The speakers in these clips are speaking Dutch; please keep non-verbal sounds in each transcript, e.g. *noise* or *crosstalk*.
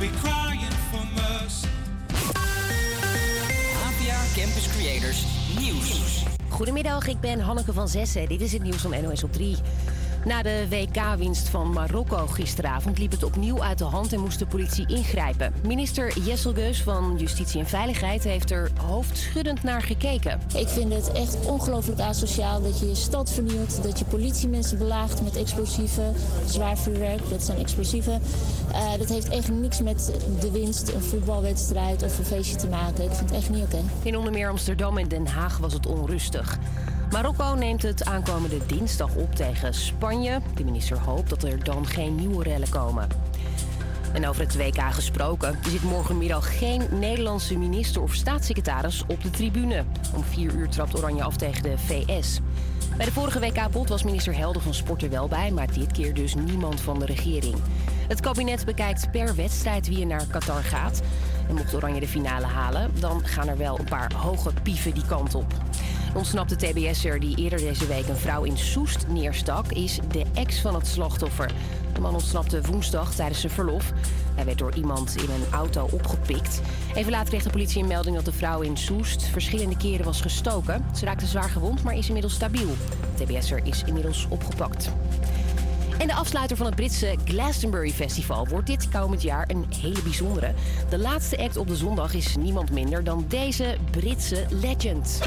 be crying for mercy. APA Campus Creators Nieuws. Goedemiddag, ik ben Hanneke van Zessen. Dit is het nieuws van NOS op 3. Na de WK-winst van Marokko gisteravond liep het opnieuw uit de hand en moest de politie ingrijpen. Minister Jessel Geus van Justitie en Veiligheid heeft er hoofdschuddend naar gekeken. Ik vind het echt ongelooflijk asociaal dat je je stad vernielt, dat je politiemensen belaagt met explosieven, zwaar vuurwerk, dat zijn explosieven. Uh, dat heeft echt niks met de winst, een voetbalwedstrijd of een feestje te maken. Ik vind het echt niet oké. In onder meer Amsterdam en Den Haag was het onrustig. Marokko neemt het aankomende dinsdag op tegen Spanje. De minister hoopt dat er dan geen nieuwe rellen komen. En over het WK gesproken. Er zit morgenmiddag geen Nederlandse minister of staatssecretaris op de tribune. Om vier uur trapt Oranje af tegen de VS. Bij de vorige WK-pot was minister Helder van Sport er wel bij, maar dit keer dus niemand van de regering. Het kabinet bekijkt per wedstrijd wie er naar Qatar gaat. En mocht Oranje de finale halen, dan gaan er wel een paar hoge pieven die kant op. Ontsnapte TBS'er die eerder deze week een vrouw in Soest neerstak, is de ex van het slachtoffer. De man ontsnapte woensdag tijdens zijn verlof. Hij werd door iemand in een auto opgepikt. Even later kreeg de politie een melding dat de vrouw in Soest verschillende keren was gestoken. Ze raakte zwaar gewond, maar is inmiddels stabiel. De TBS'er is inmiddels opgepakt. En de afsluiter van het Britse Glastonbury Festival wordt dit komend jaar een hele bijzondere. De laatste act op de zondag is niemand minder dan deze Britse legend.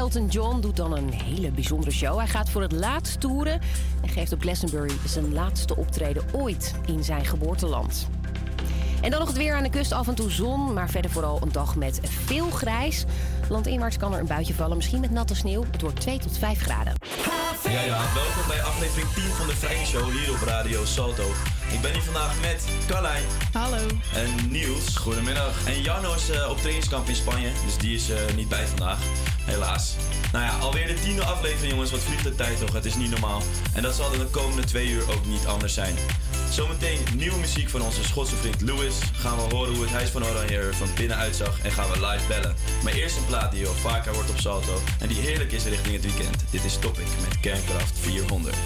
Elton John doet dan een hele bijzondere show. Hij gaat voor het laatst toeren en geeft op Glastonbury zijn laatste optreden ooit in zijn geboorteland. En dan nog het weer aan de kust, af en toe zon, maar verder vooral een dag met veel grijs. Landinwaarts kan er een buitje vallen, misschien met natte sneeuw. Het wordt 2 tot 5 graden. Ja, ja, welkom bij aflevering 10 van de Vrije Show hier op Radio Salto. Ik ben hier vandaag met Carlijn. Hallo. En Niels. Goedemiddag. En Jarno is uh, op trainingskamp in Spanje, dus die is uh, niet bij vandaag. Helaas. Nou ja, alweer de tiende aflevering jongens, wat vliegt de tijd toch? Het is niet normaal. En dat zal de komende twee uur ook niet anders zijn. Zometeen nieuwe muziek van onze Schotse vriend Louis. Gaan we horen hoe het Huis van Oranje er van binnen uitzag en gaan we live bellen. Maar eerst een plaat die al vaker wordt op Salto en die heerlijk is richting het weekend. Dit is Topic met Kernkraft 400.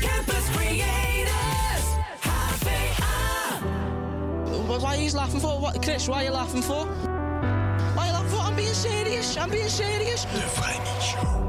Campus Creators, HVA. Why are you laughing for? What, Chris, why are you laughing for? Why are you laughing for? I'm being serious. I'm being serious. De Show.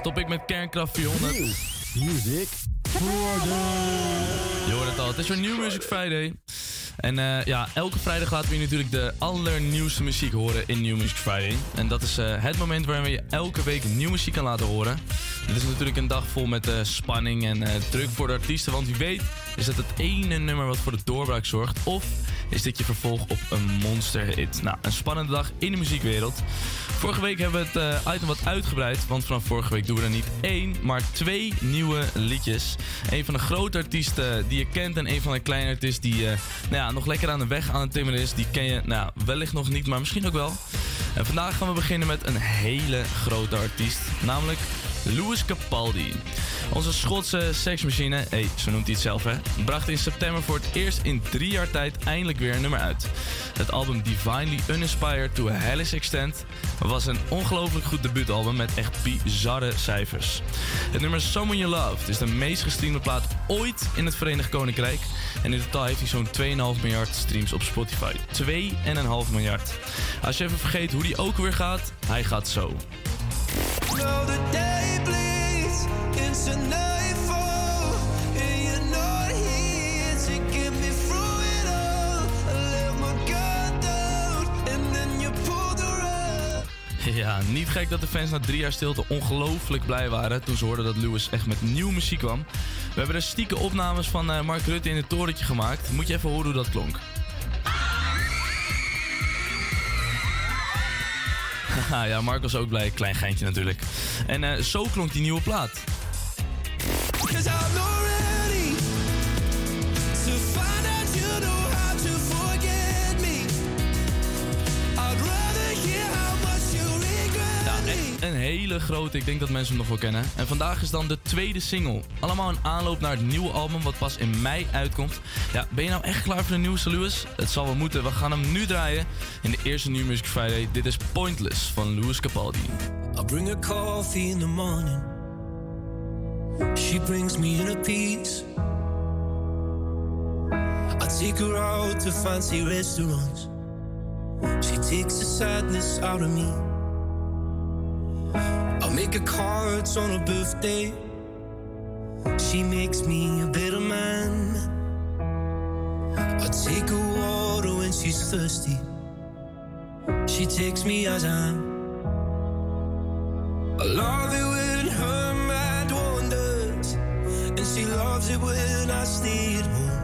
Stop ik met Kernkraft 400. Music Je hoort het al, het is weer New Music Friday. En eh, ja, elke vrijdag laten we je natuurlijk de allernieuwste muziek horen in New Music Friday. En dat is eh, het moment waarin we je elke week nieuwe muziek kan laten horen. Dit is natuurlijk een dag vol met eh, spanning en druk voor de artiesten. Want wie weet is het het ene nummer wat voor de doorbraak zorgt. Of is dit je vervolg op een monsterhit. Nou, een spannende dag in de muziekwereld. Vorige week hebben we het uh, item wat uitgebreid, want vanaf vorige week doen we er niet één, maar twee nieuwe liedjes. Een van de grote artiesten die je kent en een van de kleine artiesten die uh, nou ja, nog lekker aan de weg aan het timmeren is. Die ken je nou, wellicht nog niet, maar misschien ook wel. En vandaag gaan we beginnen met een hele grote artiest, namelijk Louis Capaldi. Onze Schotse seksmachine, hey, zo noemt hij het zelf hè, bracht in september voor het eerst in drie jaar tijd eindelijk weer een nummer uit. Het album Divinely Uninspired to a Hellish Extent was een ongelooflijk goed debuutalbum met echt bizarre cijfers. Het nummer Someone You Loved is de meest gestreamde plaat ooit in het Verenigd Koninkrijk. En in totaal heeft hij zo'n 2,5 miljard streams op Spotify. 2,5 miljard. Als je even vergeet hoe die ook weer gaat, hij gaat zo. Ja, niet gek dat de fans na drie jaar stilte ongelooflijk blij waren toen ze hoorden dat Lewis echt met nieuwe muziek kwam. We hebben er stieke opnames van eh, Mark Rutte in het torentje gemaakt. Moet je even horen hoe dat klonk. *laughs* Ja, Mark was ook blij. Klein geintje natuurlijk. En eh, zo klonk die nieuwe plaat. Een hele grote, ik denk dat mensen hem nog wel kennen. En vandaag is dan de tweede single. Allemaal een aanloop naar het nieuwe album wat pas in mei uitkomt. Ja, ben je nou echt klaar voor de nieuwste Lewis? Het zal wel moeten. We gaan hem nu draaien in de eerste New Music Friday. Dit is Pointless van Louis Capaldi. I bring her coffee in the morning. She brings me in a piece. I take her out to fancy restaurants. She takes the sadness out of me. I make her cards on her birthday. She makes me a better man. I take her water when she's thirsty. She takes me as I am. I love it and she loves it when I stay at home.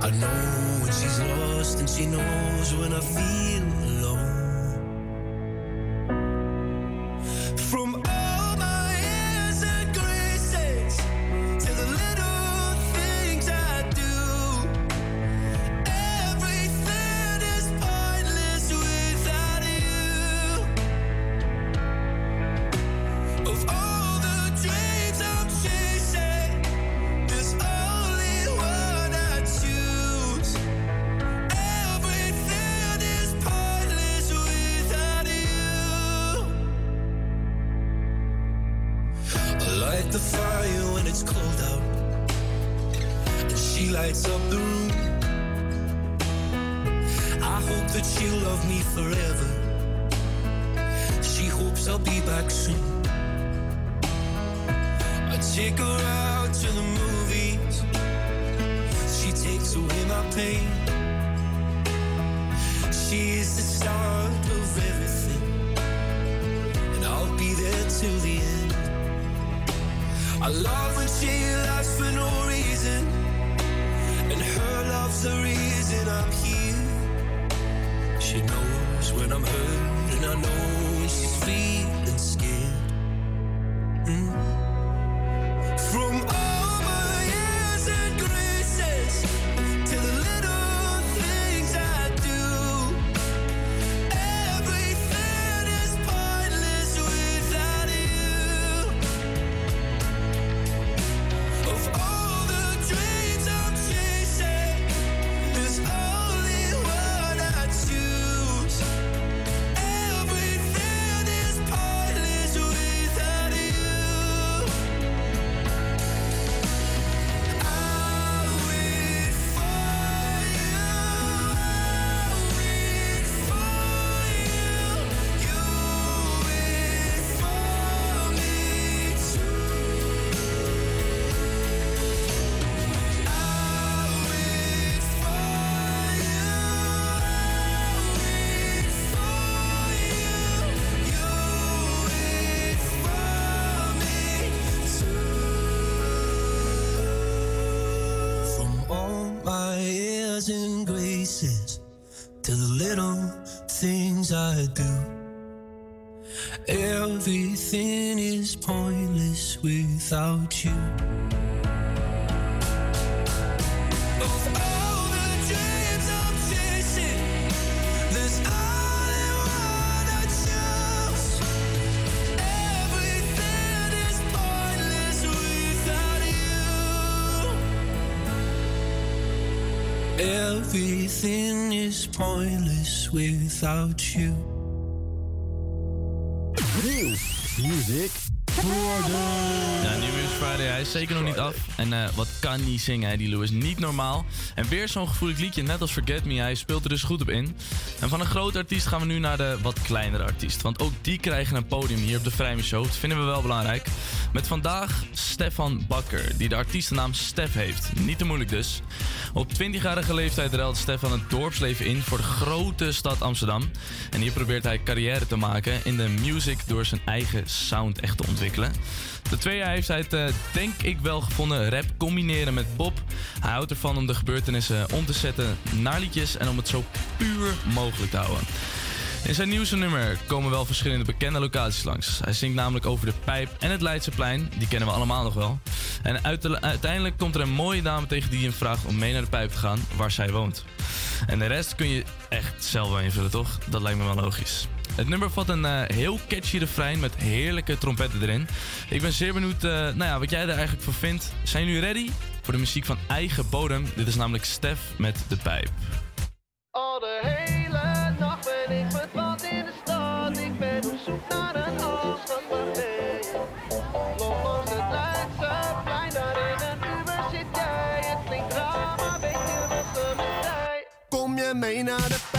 I know when she's lost, and she knows when I feel alone. Everything is pointless without you. Music Ja, New Music Friday, hij is zeker nog niet af. En eh, wat kan die zingen, hè, die Lewis? Niet normaal. En weer zo'n gevoelig liedje, net als Forget Me. Hij speelt er dus goed op in. En van een grote artiest gaan we nu naar de wat kleinere artiest. Want ook die krijgen een podium hier op de Vrijme Show. Dat vinden we wel belangrijk. Met vandaag Stefan Bakker, die de artiestennaam Stef heeft. Niet te moeilijk dus. Op 20-jarige leeftijd ruilt Stefan het dorpsleven in voor de grote stad Amsterdam. En hier probeert hij carrière te maken in de music door zijn eigen sound echt te ontwikkelen. De twee heeft hij het, eh, denk ik wel gevonden, rap combineren met pop. Hij houdt ervan om de gebeurtenissen om te zetten naar liedjes en om het zo puur mogelijk te houden. In zijn nieuwste nummer komen wel verschillende bekende locaties langs. Hij zingt namelijk over de Pijp en het Leidseplein. Die kennen we allemaal nog wel. En uite- uiteindelijk komt er een mooie dame tegen die hem vraagt om mee naar de Pijp te gaan, waar zij woont. En de rest kun je echt zelf wel invullen, toch? Dat lijkt me wel logisch. Het nummer vat een eh, heel catchy refrein met heerlijke trompetten erin. Ik ben zeer benieuwd eh, nou ja, wat jij er eigenlijk van vindt. Zijn jullie ready voor de muziek van eigen bodem? Dit is namelijk Stef met de Pijp. Al de hele nacht ben ik verdwaald in de stad. Ik ben op zoek naar een afstand? Loop langs het daar in een Uber zit jij. Het klinkt raar, maar weet je wat ze me zei? Kom je mee naar de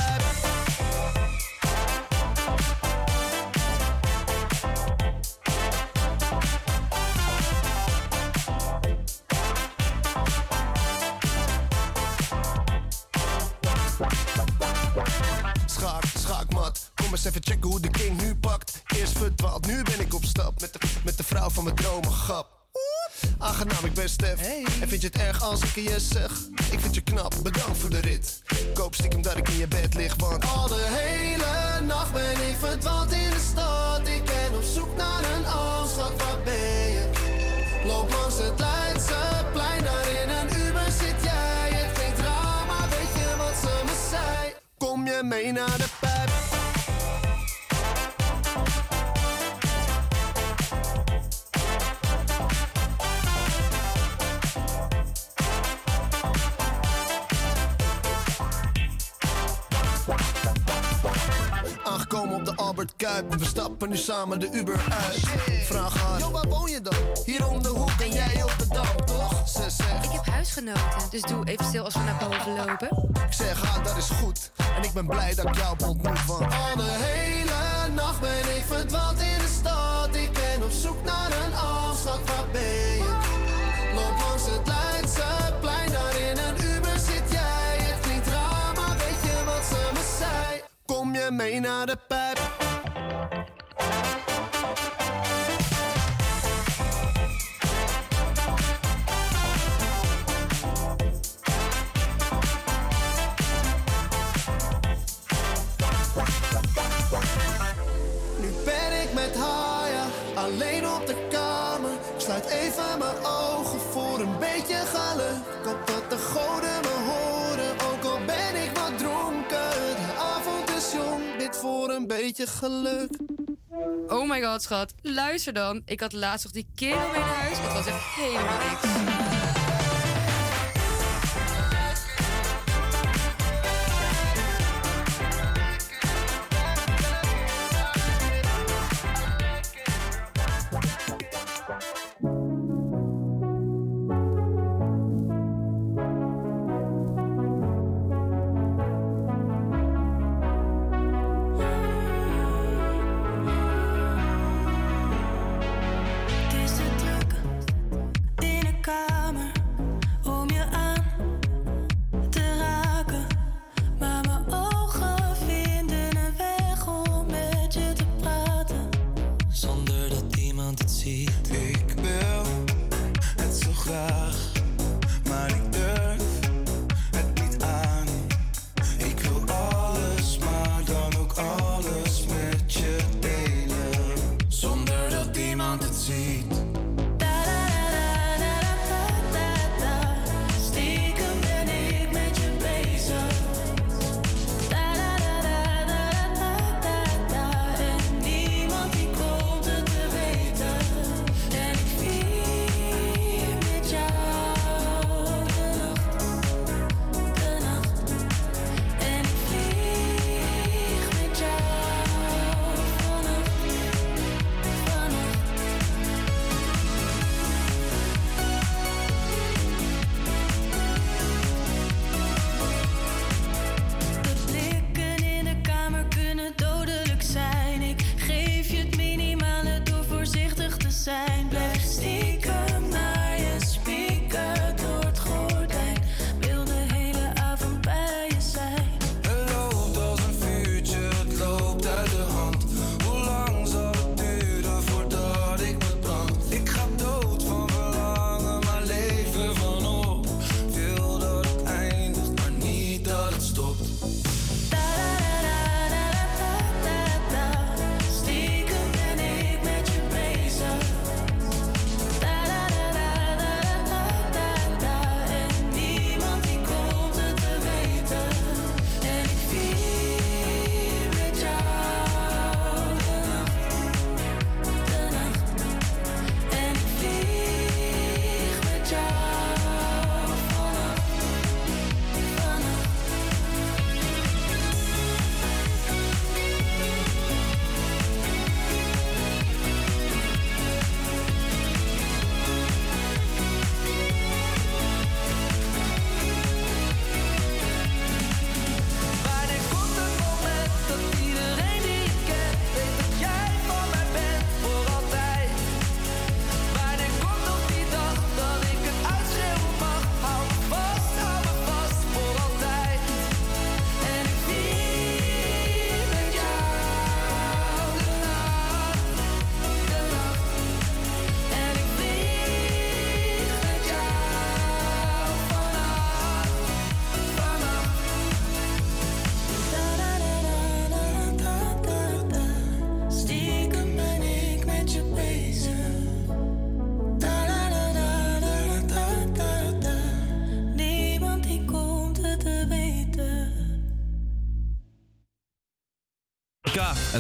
Kom eens even checken hoe de king nu pakt. Eerst verdwaald, nu ben ik op stap. Met de, met de vrouw van mijn dromen, grap. Aangenaam, ik ben Stef. En vind je het erg als ik je zeg? Ik vind je knap, bedankt voor de rit. Ik hoop stiekem dat ik in je bed lig, want al de hele nacht ben ik verdwaald in de stad. Ik ben op zoek naar een afstand, waar ben je? Loop langs het Leidseplein, daar in een Uber zit jij. Het klinkt raar, maar weet je wat ze me zei? Kom je mee naar de pijp? Aangekomen op de Albert Kuip. We stappen nu samen de Uber uit. Vraag haar, yo, waar woon je dan? Hier om de hoek en jij op de dam, toch? Ze zegt, Ik heb huisgenoten, dus doe even stil als we naar boven lopen. ik zeg haar, dat is goed. En ik ben blij dat ik jou ontmoet, want al de hele nacht ben ik verdwaald in de stad. Ik Mee naar de? Nu ben ik met haar, alleen op de kamer. Sluit even mijn ogen voor een beetje geluk. Beetje geluk. Oh my god, schat. Luister dan. Ik had laatst nog die kerel mee naar huis. Het was echt helemaal niks.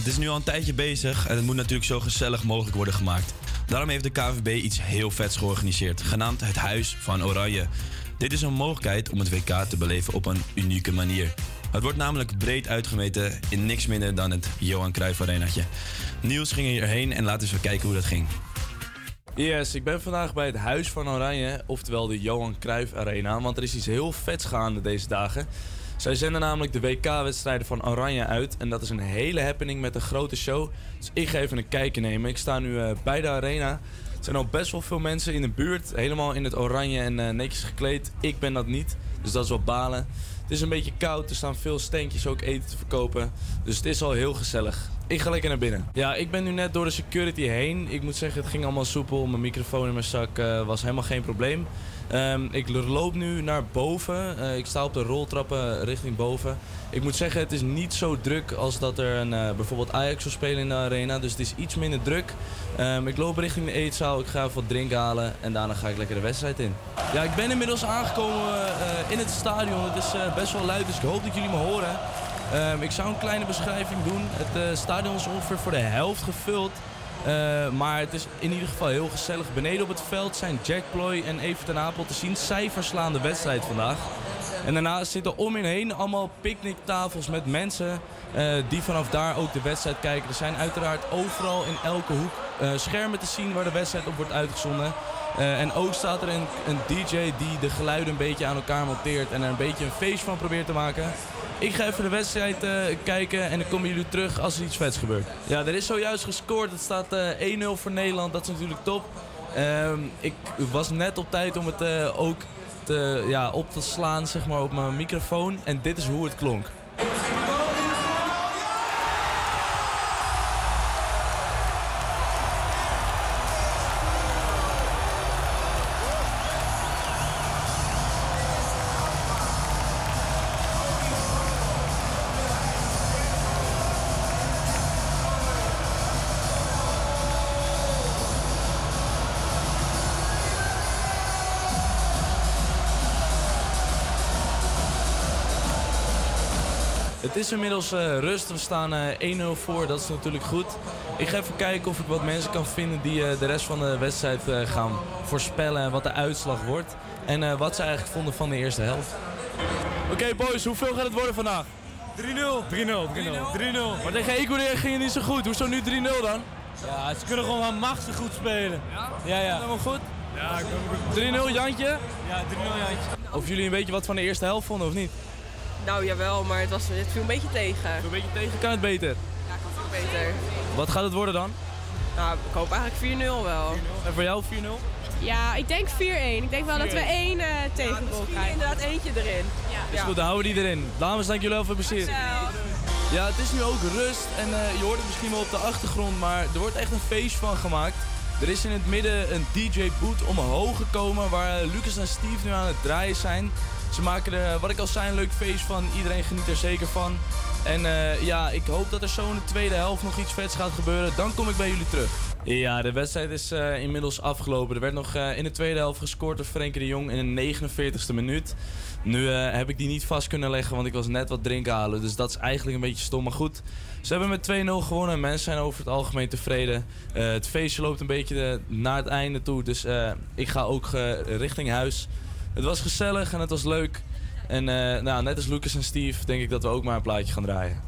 Het is nu al een tijdje bezig en het moet natuurlijk zo gezellig mogelijk worden gemaakt. Daarom heeft de KVB iets heel vets georganiseerd, genaamd het Huis van Oranje. Dit is een mogelijkheid om het WK te beleven op een unieke manier. Het wordt namelijk breed uitgemeten in niks minder dan het Johan Cruijff Arenaatje. Niels ging hierheen en laten we eens kijken hoe dat ging. Yes, ik ben vandaag bij het Huis van Oranje, oftewel de Johan Cruijff Arena, want er is iets heel vets gaande deze dagen. Zij zenden namelijk de WK-wedstrijden van Oranje uit en dat is een hele happening met een grote show. Dus ik ga even een kijkje nemen. Ik sta nu eh, bij de arena. Er zijn al best wel veel mensen in de buurt, helemaal in het oranje en eh, netjes gekleed. Ik ben dat niet, dus dat is wel balen. Het is een beetje koud, er staan veel steentjes ook eten te verkopen. Dus het is al heel gezellig. Ik ga lekker naar binnen. Ja, ik ben nu net door de security heen. Ik moet zeggen, het ging allemaal soepel. Mijn microfoon in mijn zak eh, was helemaal geen probleem. Ehm, ik loop nu naar boven. Eh, ik sta op de roltrappen richting boven. Ik moet zeggen, het is niet zo druk als dat er een, eh, bijvoorbeeld Ajax zou spelen in de arena. Dus het is iets minder druk. Ehm, ik loop richting de eetzaal. Ik ga even wat drinken halen. En daarna ga ik lekker de wedstrijd in. Ja, ik ben inmiddels aangekomen eh, in het stadion. Het is best wel luid, dus ik hoop dat jullie me horen. Ehm, ik zou een kleine beschrijving doen. Het stadion is ongeveer voor de helft gevuld. Eh, maar het is in ieder geval heel gezellig. Beneden op het veld zijn Jack Ploy en ten Apel te zien. Zij verslaan de wedstrijd vandaag. En daarnaast zitten om in heen allemaal picknicktafels met mensen eh, die vanaf daar ook de wedstrijd kijken. Er zijn uiteraard overal in elke hoek eh, schermen te zien waar de wedstrijd op wordt uitgezonden. Eh, en ook staat er een, DJ die de geluiden een beetje aan elkaar monteert en er een beetje een feest van probeert te maken. Ik ga even de wedstrijd eh, kijken en dan komen jullie terug als er iets vets gebeurt. Ja, er is zojuist gescoord. Het staat eh 1-0 voor Nederland. Dat is natuurlijk top. Ehm, ik was net op tijd om het eh, ook te, ja, op te slaan zeg maar, op mijn microfoon. En dit is hoe het klonk. Is inmiddels eh, rust. We staan eh 1-0 voor. Dat is natuurlijk goed. Ik ga even kijken of ik wat mensen kan vinden die eh, de rest van de wedstrijd eh, gaan voorspellen. En wat de uitslag wordt. En eh, wat ze eigenlijk vonden van de eerste helft. Oké boys, hoeveel gaat het worden vandaag? 3-0. 3-0. 3-0. Maar tegen Ecuador ging het niet zo goed. Hoezo nu 3-0 dan? Ja, ze kunnen gewoon wel machtig goed spelen. Ja? Ja, ja. Helemaal goed? Ja, ik ben 3-0 Jantje? Ja, 3-0 Jantje. Of jullie een beetje wat van de eerste helft vonden of niet? Nou jawel, maar het, was, het viel een beetje tegen. Een beetje tegen kan het beter. Ja, kan veel beter. Wat gaat het worden dan? Nou, ik hoop eigenlijk 4-0 wel. En voor jou 4-0? Ja, ik denk 4-1. Ik denk wel dat we 4-1. één uh, tegengoal krijgen. inderdaad eentje erin. Is goed, dan houden we die erin. Dames, dank jullie wel voor het plezier. Ja, het is nu ook rust en eh, je hoort het misschien wel op de achtergrond, maar er wordt echt een feest van gemaakt. Er is in het midden een DJ-boot omhoog gekomen waar eh, Lucas en Steve nu aan het draaien zijn. Ze maken er, wat ik al zei, een leuk feest van. Iedereen geniet er zeker van. En eh, ja, ik hoop dat er zo in de tweede helft nog iets vets gaat gebeuren. Dan kom ik bij jullie terug. Ja, de wedstrijd is eh, inmiddels afgelopen. Er werd nog eh, in de tweede helft gescoord door Frenkie de Jong in de 49ste minuut. Nu heb ik die niet vast kunnen leggen, want ik was net wat drinken halen. Dus dat is eigenlijk een beetje stom. Maar goed, ze hebben met 2-0 gewonnen en mensen zijn over het algemeen tevreden. Het feestje loopt een beetje naar het einde toe. Dus ik ga ook richting huis. Het was gezellig en het was leuk. En eh, nou, net als Lucas en Steve denk ik dat we ook maar een plaatje gaan draaien.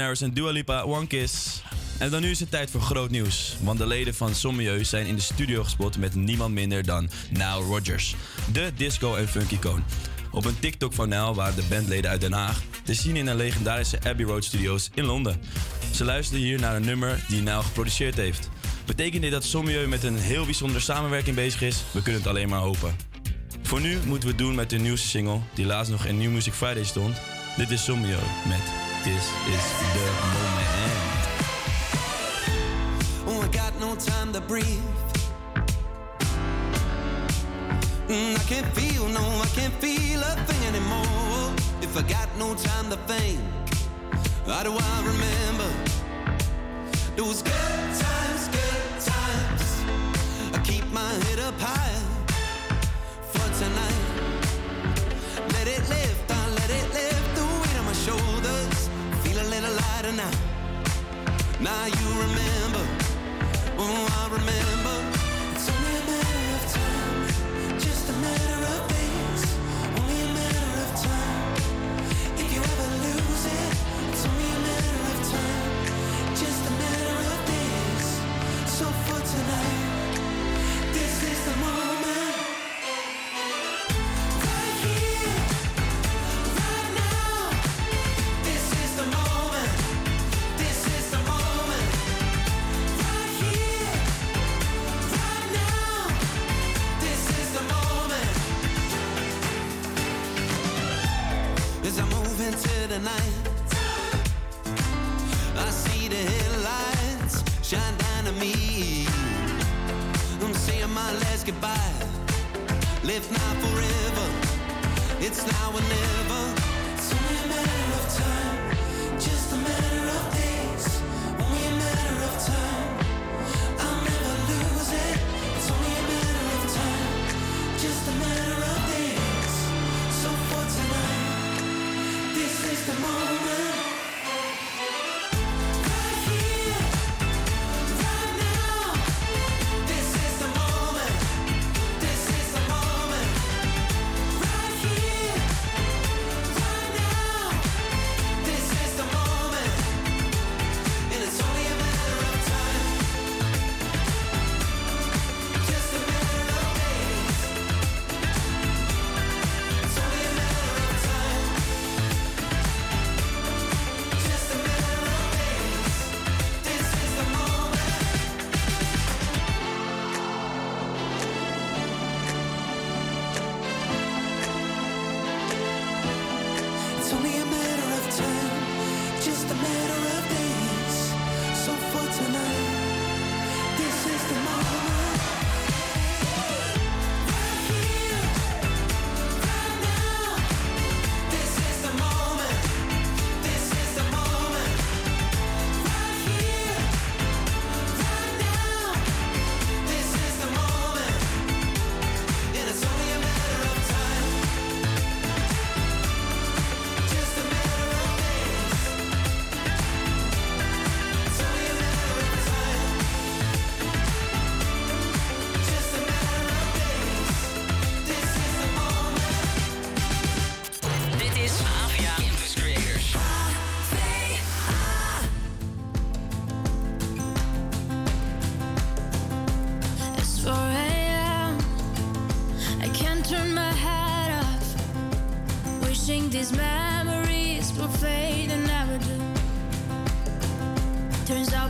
Harris en Dua Lipa, One Kiss. En dan nu is het tijd voor groot nieuws. Want de leden van Sommieu zijn in de studio gespot met niemand minder dan Nile Rodgers. De disco- en funky-koon. Op een TikTok van Nile waren de bandleden uit Den Haag te zien in een legendarische Abbey Road Studios in Londen. Ze luisterden hier naar een nummer die Nile geproduceerd heeft. Betekent dit dat Sommieu met een heel bijzondere samenwerking bezig is? We kunnen het alleen maar hopen. Voor nu moeten we het doen met de nieuwste single, die laatst nog in New Music Friday stond. Dit is Sommieu met This is the Moment. Oh, I got no time to breathe. Mm, I can't feel, no, I can't feel a thing anymore. If I got no time to think, how do I remember those good times, good times? I keep my head up high now. Now you remember, oh I remember. It's only a matter my last goodbye. Live now forever. It's now or never. It's only a of time.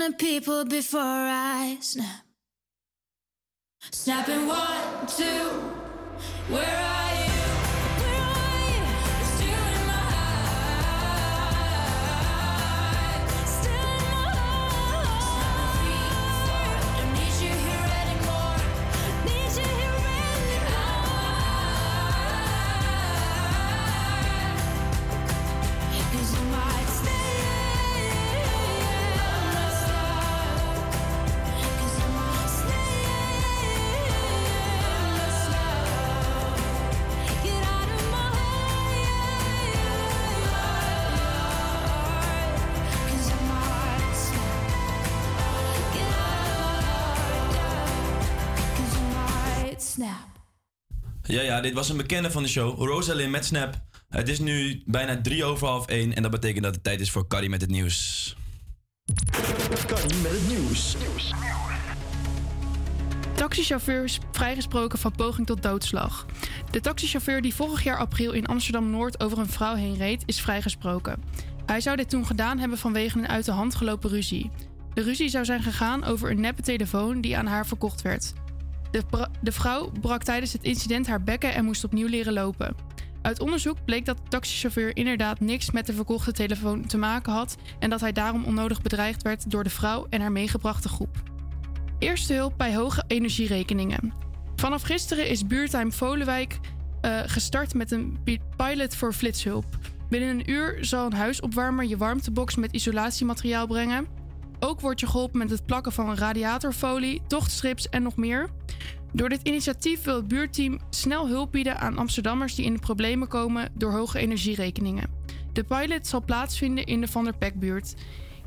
to people before I snap Ja, ja, dit was een bekende van de show. Rosalind met Snap. Het is nu bijna drie over half één. En dat betekent dat het tijd is voor Carrie met het nieuws. Carrie met het nieuws. Taxichauffeur is vrijgesproken van poging tot doodslag. De taxichauffeur die vorig jaar april in Amsterdam-Noord over een vrouw heen reed, is vrijgesproken. Hij zou dit toen gedaan hebben vanwege een uit de hand gelopen ruzie. De ruzie zou zijn gegaan over een neppe telefoon die aan haar verkocht werd. De, vrouw brak tijdens het incident haar bekken en moest opnieuw leren lopen. Uit onderzoek bleek dat de taxichauffeur inderdaad niks met de verkochte telefoon te maken had en dat hij daarom onnodig bedreigd werd door de vrouw en haar meegebrachte groep. Eerste hulp bij hoge energierekeningen. Vanaf gisteren is buurtime Volenwijk eh, gestart met een pi- pilot voor flitshulp. Binnen een uur zal een huisopwarmer je warmtebox met isolatiemateriaal brengen. Ook wordt je geholpen met het plakken van radiatorfolie, tochtstrips en nog meer. Door dit initiatief wil het buurteam snel hulp bieden aan Amsterdammers die in de problemen komen door hoge energierekeningen. De pilot zal plaatsvinden in de Van der Pekbuurt.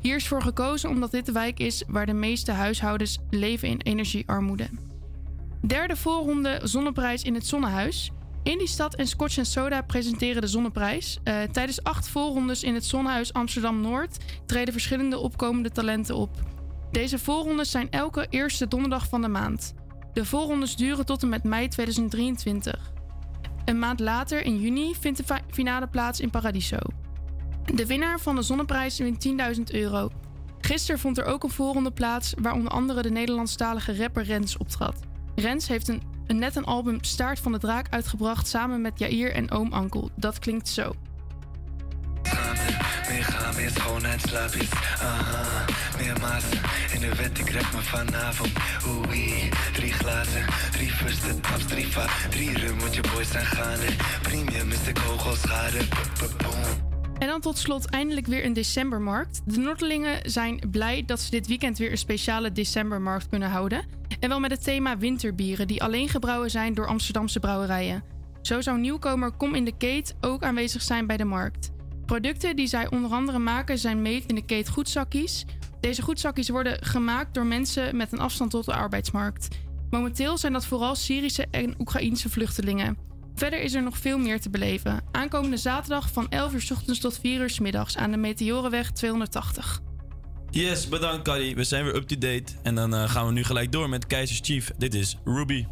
Hier is voor gekozen omdat dit de wijk is waar de meeste huishoudens leven in energiearmoede. Derde voorronde Zonneprijs in het Zonnehuis. In die stad en Scotch Soda presenteren de Zonneprijs. Eh, tijdens acht voorrondes in het Zonnehuis Amsterdam-Noord treden verschillende opkomende talenten op. Deze voorrondes zijn elke eerste donderdag van de maand. De voorrondes duren tot en met mei 2023. Een maand later, in juni, vindt de fi- finale plaats in Paradiso. De winnaar van de Zonneprijs wint 10.000 euro. Gisteren vond er ook een voorronde plaats waar onder andere de Nederlandstalige rapper Rens optrad. Rens heeft een, een net een album Staart van de Draak uitgebracht samen met Jair en Oom Ankel. Dat klinkt zo. Meer gaan, meer schoonheidsslapjes. Aha, meer maas in de wet, ik rap me vanavond. Oei, drie glazen, drie first taps, drie va, rum, want je boys zijn gaande. Premium is de kogelschade. En dan tot slot eindelijk weer een decembermarkt. De Noorderlingen zijn blij dat ze dit weekend weer een speciale decembermarkt kunnen houden. En wel met het thema winterbieren, die alleen gebrouwen zijn door Amsterdamse brouwerijen. Zo zou nieuwkomer Kom in de Keet ook aanwezig zijn bij de markt. Producten die zij onder andere maken zijn meet in de Keet goedzakjes. Deze goedzakjes worden gemaakt door mensen met een afstand tot de arbeidsmarkt. Momenteel zijn dat vooral Syrische en Oekraïense vluchtelingen. Verder is er nog veel meer te beleven. Aankomende zaterdag van 11 uur ochtends tot 4 uur middags aan de Meteorenweg 280. Yes, bedankt Carrie. We zijn weer up-to-date. En dan eh, gaan we nu gelijk door met Keizers Chief. Dit is Ruby.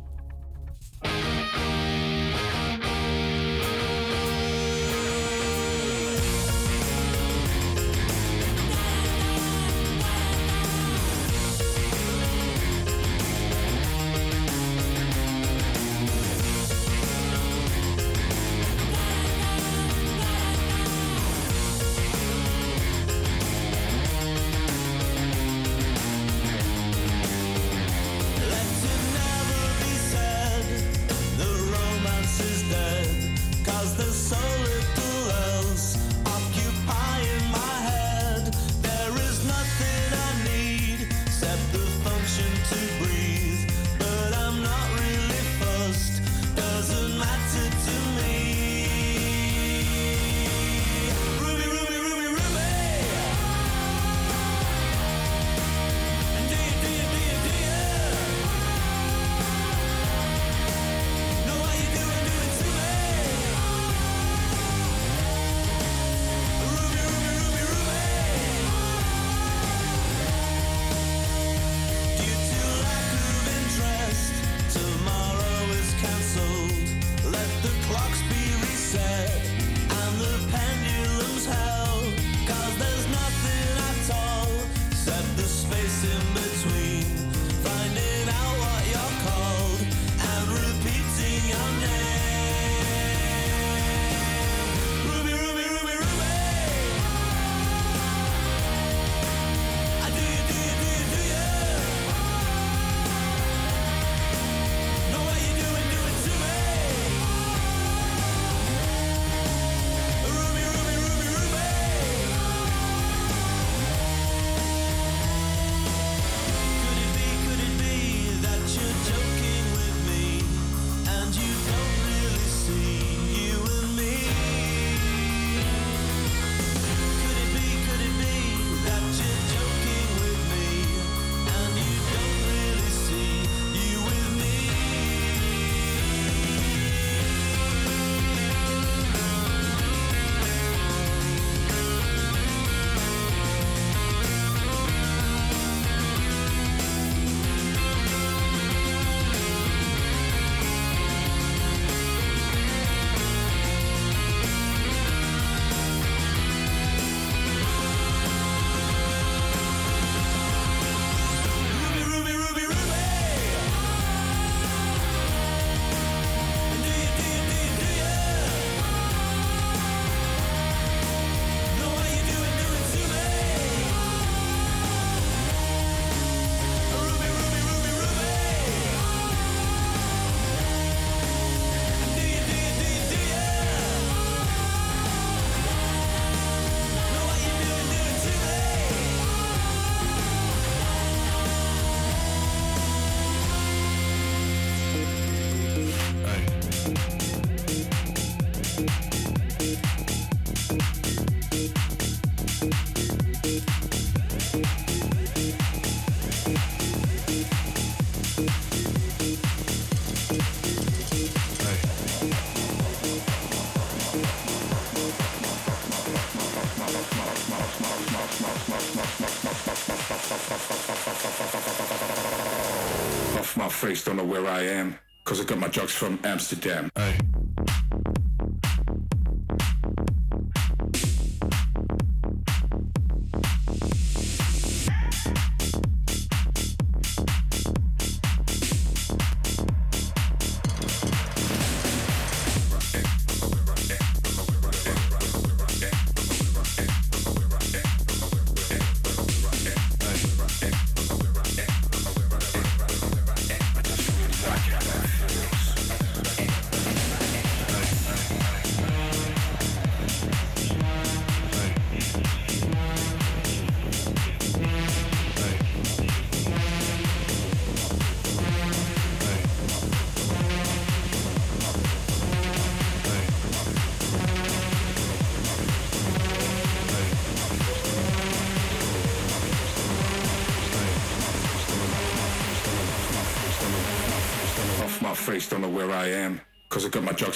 Where I am. Cause I got my drugs from Amsterdam. Off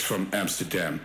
from Amsterdam.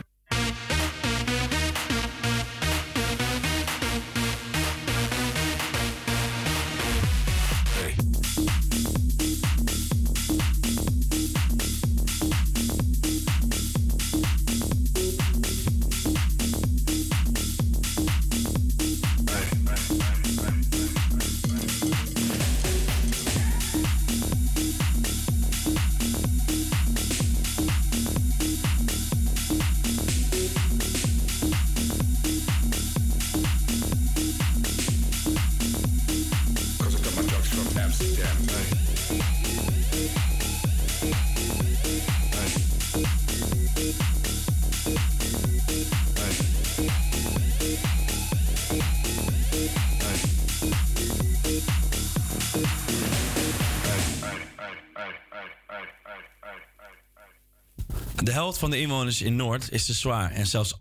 Van de inwoners in Noord is te zwaar en zelfs 18%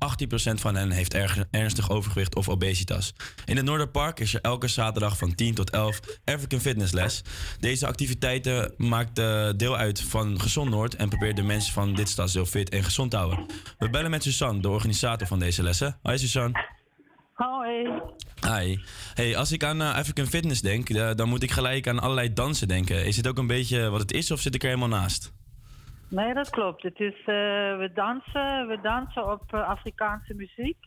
van hen heeft erg, ernstig overgewicht of obesitas. In het Noorderpark is er elke zaterdag van 10 tot 11 African Fitness Les. Deze activiteiten maakt eh, deel uit van Gezond Noord en probeert de mensen van dit stadsdeel fit en gezond te houden. We bellen met Suzanne, de organisator van deze lessen. Hi Suzanne. Hoi. Hi. Hey, als ik aan eh, African Fitness denk, eh, dan moet ik gelijk aan allerlei dansen denken. Is het ook een beetje wat het is of zit ik er helemaal naast? Nee, dat klopt. Het is, eh, we, dansen, we dansen op eh, Afrikaanse muziek.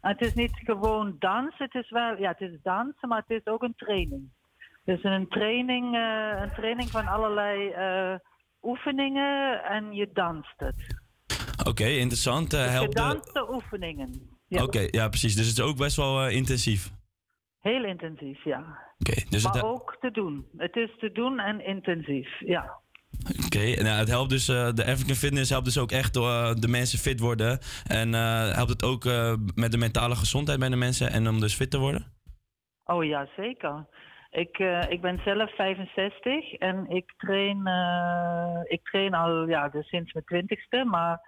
En het is niet gewoon dans, het is wel, ja, het is dansen, maar het is ook een training. Dus een training, eh, een training van allerlei oefeningen en je danst het. Oké, interessant. Eh, Dus de... danst de oefeningen. Ja. Oké, ja precies. Dus het is ook best wel intensief. Heel intensief, ja. Oké, dus maar het, ook te doen. Het is te doen en intensief, ja. Oké, nou, het helpt dus, eh, de African Fitness helpt dus ook echt door eh, de mensen fit worden. En helpt het ook met de mentale gezondheid bij de mensen en om dus fit te worden? Oh ja, zeker. Ik, ik ben zelf 65 en ik train, ik train al ja, dus sinds mijn twintigste. Maar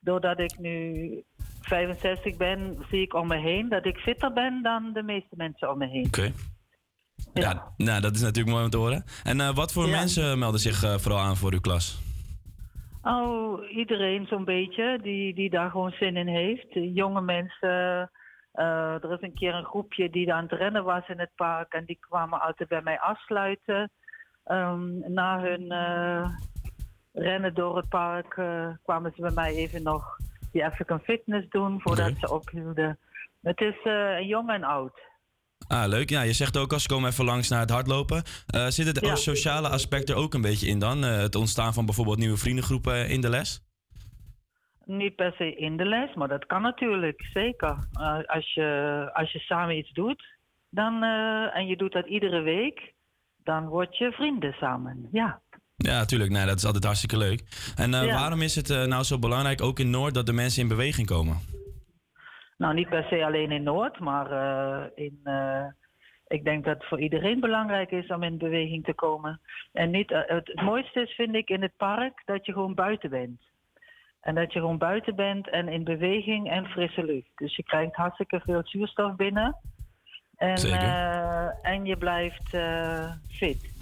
doordat ik nu 65 ben, zie ik om me heen dat ik fitter ben dan de meeste mensen om me heen. Oké. Ja. nou dat is natuurlijk mooi om te horen. En eh, wat voor Ja. mensen melden zich eh, vooral aan voor uw klas? Oh, iedereen zo'n beetje die, die daar gewoon zin in heeft. Jonge mensen. eh, er is een keer een groepje die aan het rennen was in het park en die kwamen altijd bij mij afsluiten. Ehm, na hun rennen door het park kwamen ze bij mij even nog die African Fitness doen voordat ze ophielden. Het is jong en oud. Ah, leuk. Ja, je zegt ook als ze komen even langs naar het hardlopen. Eh, zit het Ja. sociale aspect er ook een beetje in dan? Eh, het ontstaan van bijvoorbeeld nieuwe vriendengroepen in de les? Niet per se in de les, maar dat kan natuurlijk, zeker. Eh, als, je, als je samen iets doet dan, en je doet dat iedere week, dan word je vrienden samen. Ja. Ja, natuurlijk. Nee, dat is altijd hartstikke leuk. En Ja. waarom is het nou zo belangrijk, ook in Noord, dat de mensen in beweging komen? Nou, niet per se alleen in Noord, maar eh, in, eh, ik denk dat het voor iedereen belangrijk is om in beweging te komen. En niet, eh, het, het mooiste is, vind ik, in het park dat je gewoon buiten bent. En dat je gewoon buiten bent en in beweging en frisse lucht. Dus je krijgt hartstikke veel zuurstof binnen. En, en je blijft fit.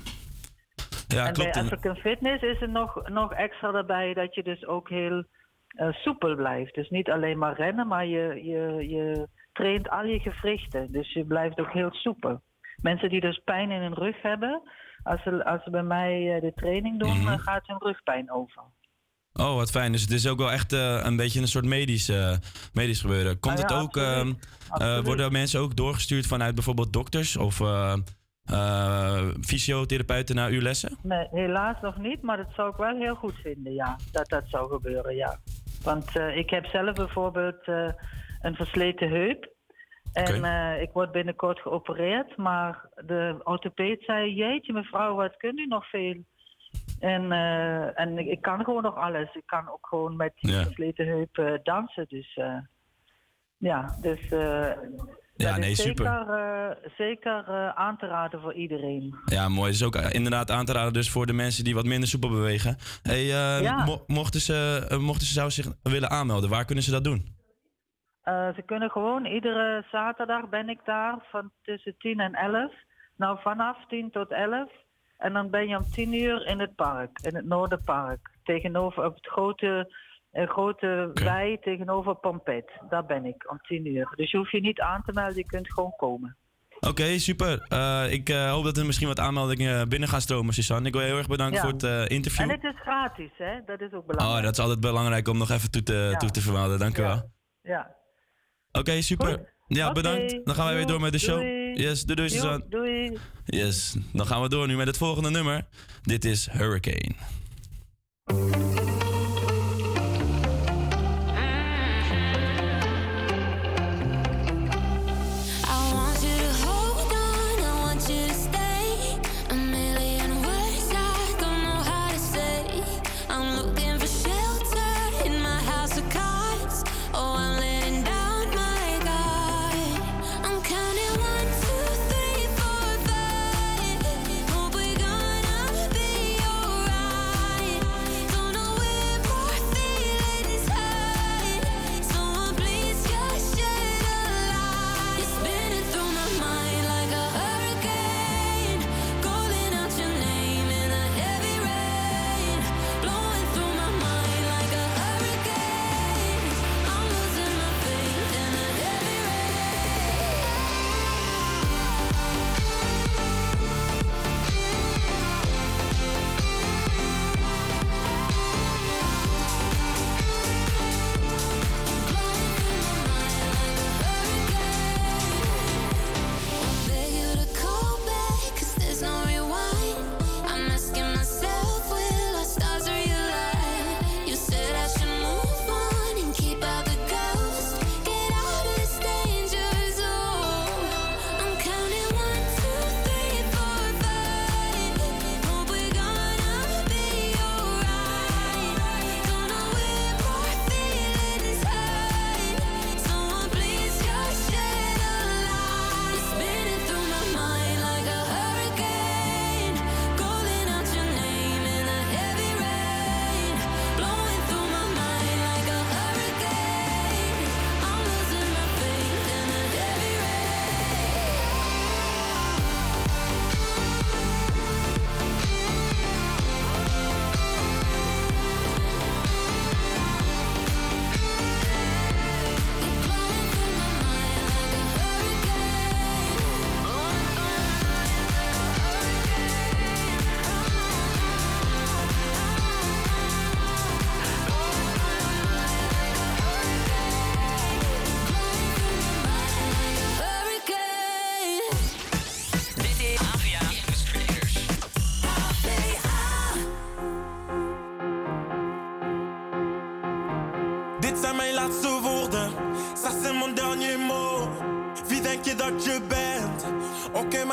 Ja, en klopt. bij African Fitness is er nog, nog extra daarbij dat je dus ook heel eh, soepel blijft. Dus niet alleen maar rennen, maar je, je, je traint al je gewrichten. Dus je blijft ook heel soepel. Mensen die dus pijn in hun rug hebben, als ze, als ze bij mij eh, de training doen, Mhm. dan gaat hun rugpijn over. Oh, wat fijn. Dus het is ook wel echt eh, een beetje een soort medisch, medisch gebeuren. Komt Ah, het ook, absoluut. ehm, eh, Absoluut. worden mensen ook doorgestuurd vanuit bijvoorbeeld dokters of eh, fysiotherapeuten naar uw lessen? Nee, helaas nog niet, maar dat zou ik wel heel goed vinden, ja. Dat dat zou gebeuren, ja. Want eh, ik heb zelf bijvoorbeeld eh, een versleten heup. En ik word binnenkort geopereerd, maar de orthopeed zei: Jeetje, mevrouw, wat kunt u nog veel? En, en ik, kan gewoon nog alles. Ik kan ook gewoon met die Ja. versleten heup dansen. Dus ja, dus. Ja, nee, super. Zeker, eh, zeker eh, aan te raden voor iedereen. Ja, mooi. Het is ook eh, inderdaad aan te raden dus voor de mensen die wat minder soepel bewegen. Hey, Ja. mo- mochten, ze, mochten ze zou zich willen aanmelden, waar kunnen ze dat doen? Ze kunnen gewoon, iedere zaterdag ben ik daar van tussen 10 en 11. Nou, vanaf 10 tot 11. En dan ben je om 10 uur in het park, in het Noorderpark. Tegenover op het grote, eh, grote wei tegenover Pompet. Daar ben ik om 10 uur. Dus je hoeft je niet aan te melden, je kunt gewoon komen. Oké, super. Eh, ik eh, hoop dat er misschien wat aanmeldingen binnen gaan stromen, Suzanne. Ik wil je heel erg bedanken Ja. voor het eh, interview. En het is gratis, hè? Dat is ook belangrijk. Oh, dat is altijd belangrijk om nog even toe te, toe te vermelden. Dank u wel. Ja. Oké, super. Ja, bedankt. Dan gaan wij weer door met de show. Doei. Yes, doei, doei, Suzanne. Doei. Yes, dan gaan we door nu met het volgende nummer. Dit is Hurricane.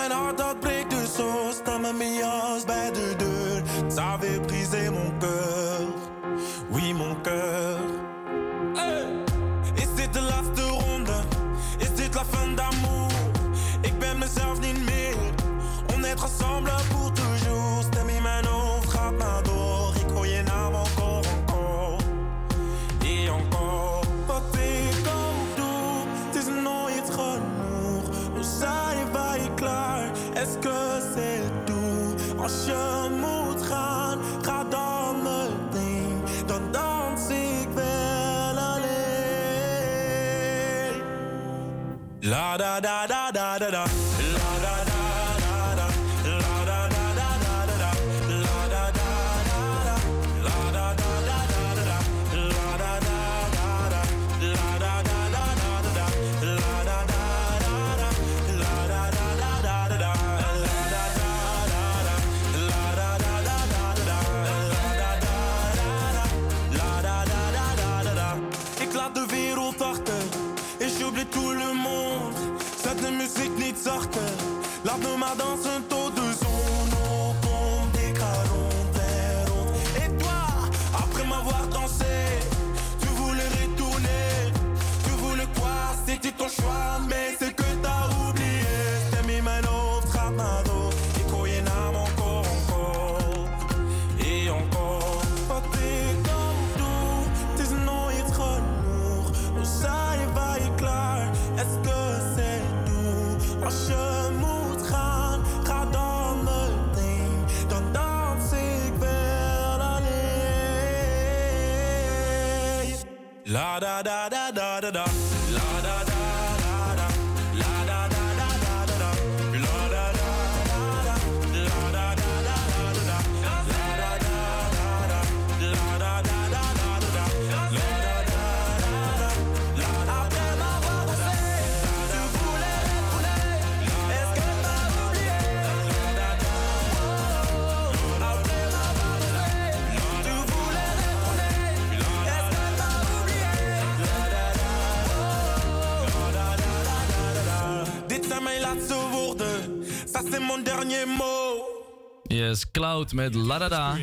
Oké, Yes, Cloud met Ladada.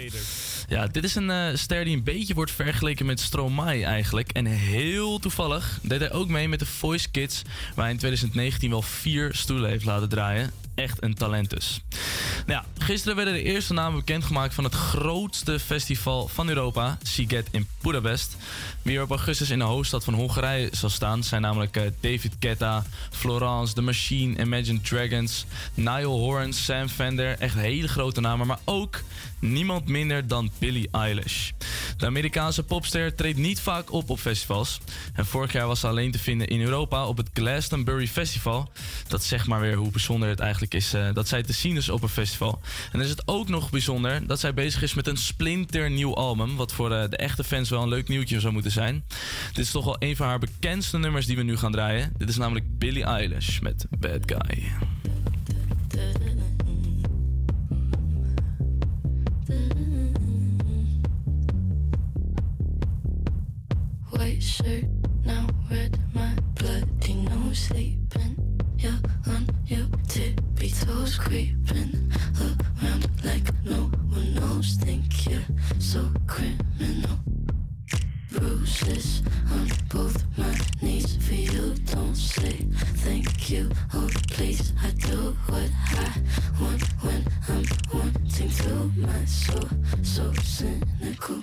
Ja, dit is een eh, ster die een beetje wordt vergeleken met Stromae eigenlijk. En heel toevallig deed hij ook mee met de Voice Kids, waar hij in 2019 wel vier stoelen heeft laten draaien. Echt een talent dus. Nou ja, gisteren werden de eerste namen bekendgemaakt van het grootste festival van Europa, Siget in Budapest. Wie op augustus in de hoofdstad van Hongarije zal staan zijn namelijk eh, David Guetta, Florence, The Machine, Imagine Dragons, Niall Horan, Sam Fender. Echt hele grote namen, maar ook niemand minder dan Billie Eilish. De Amerikaanse popster treedt niet vaak op op festivals. En vorig jaar was ze alleen te vinden in Europa op het Glastonbury Festival. Dat zegt maar weer hoe bijzonder het eigenlijk is eh, dat zij te zien is op een festival. En is het ook nog bijzonder dat zij bezig is met een splinternieuw album. Wat voor eh, de echte fans wel een leuk nieuwtje zou moeten zijn. Dit is toch wel een van haar bekendste nummers die we nu gaan draaien. Dit is namelijk Billie Eilish met Bad Guy. White shirt, now red, my bloody nose sleeping. You're on your tippy toes, creeping around like no one knows. Think you're so criminal. Bruises on both my knees for you. Don't say thank you. Oh, please, I do what I want when I'm wanting to. My soul, so cynical.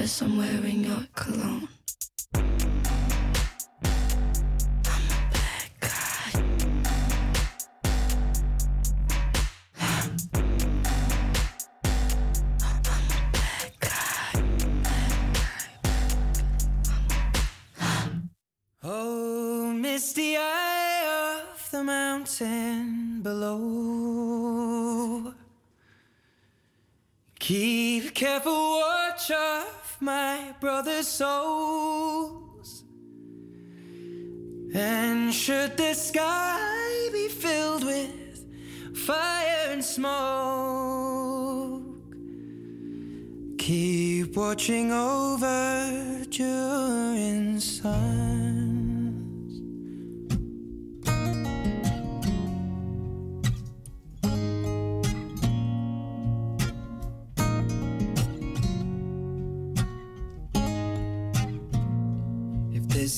Cause I'm wearing your cologne. Oh, misty eye of the mountain below. Keep careful watch of my brother's souls. And should the sky be filled with fire and smoke, keep watching over during suns.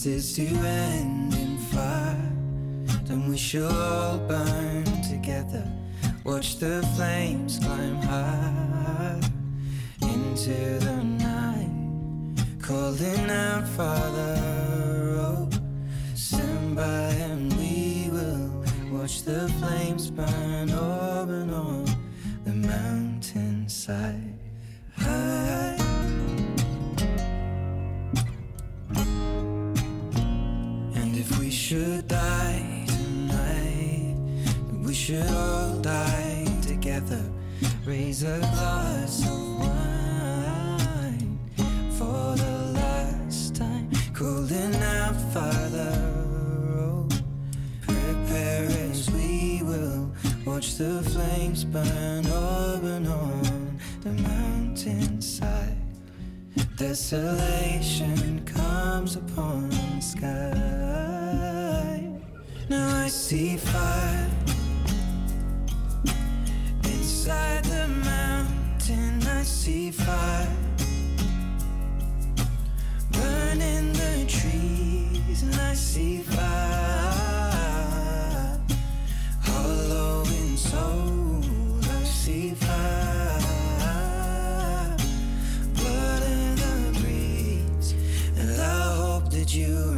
Is to end in fire, then we shall all burn together. Watch the flames climb high into the night, calling out, Father, oh, stand by and we will watch the flames burn over on the mountainside. High. Should die tonight, we should all die together. Raise a glass of wine for the last time. Calling out, Father, oh, prepare as we will watch the flames burn over and on the mountainside. Desolation comes upon the sky. Now I see fire inside the mountain. I see fire burning the trees, and I see fire hollow in soul. I see fire blood in the breeze, and I hope that you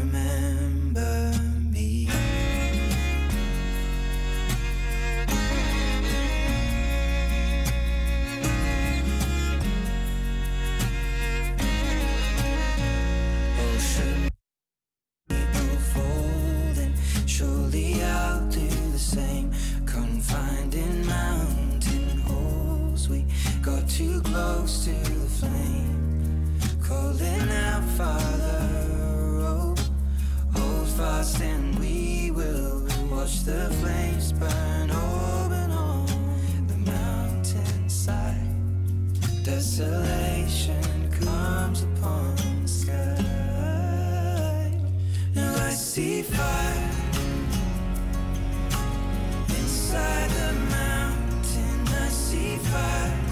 Father, oh, hold fast and we will watch the flames burn and on the mountainside. Desolation comes upon the sky. Now I see fire inside the mountain. I see fire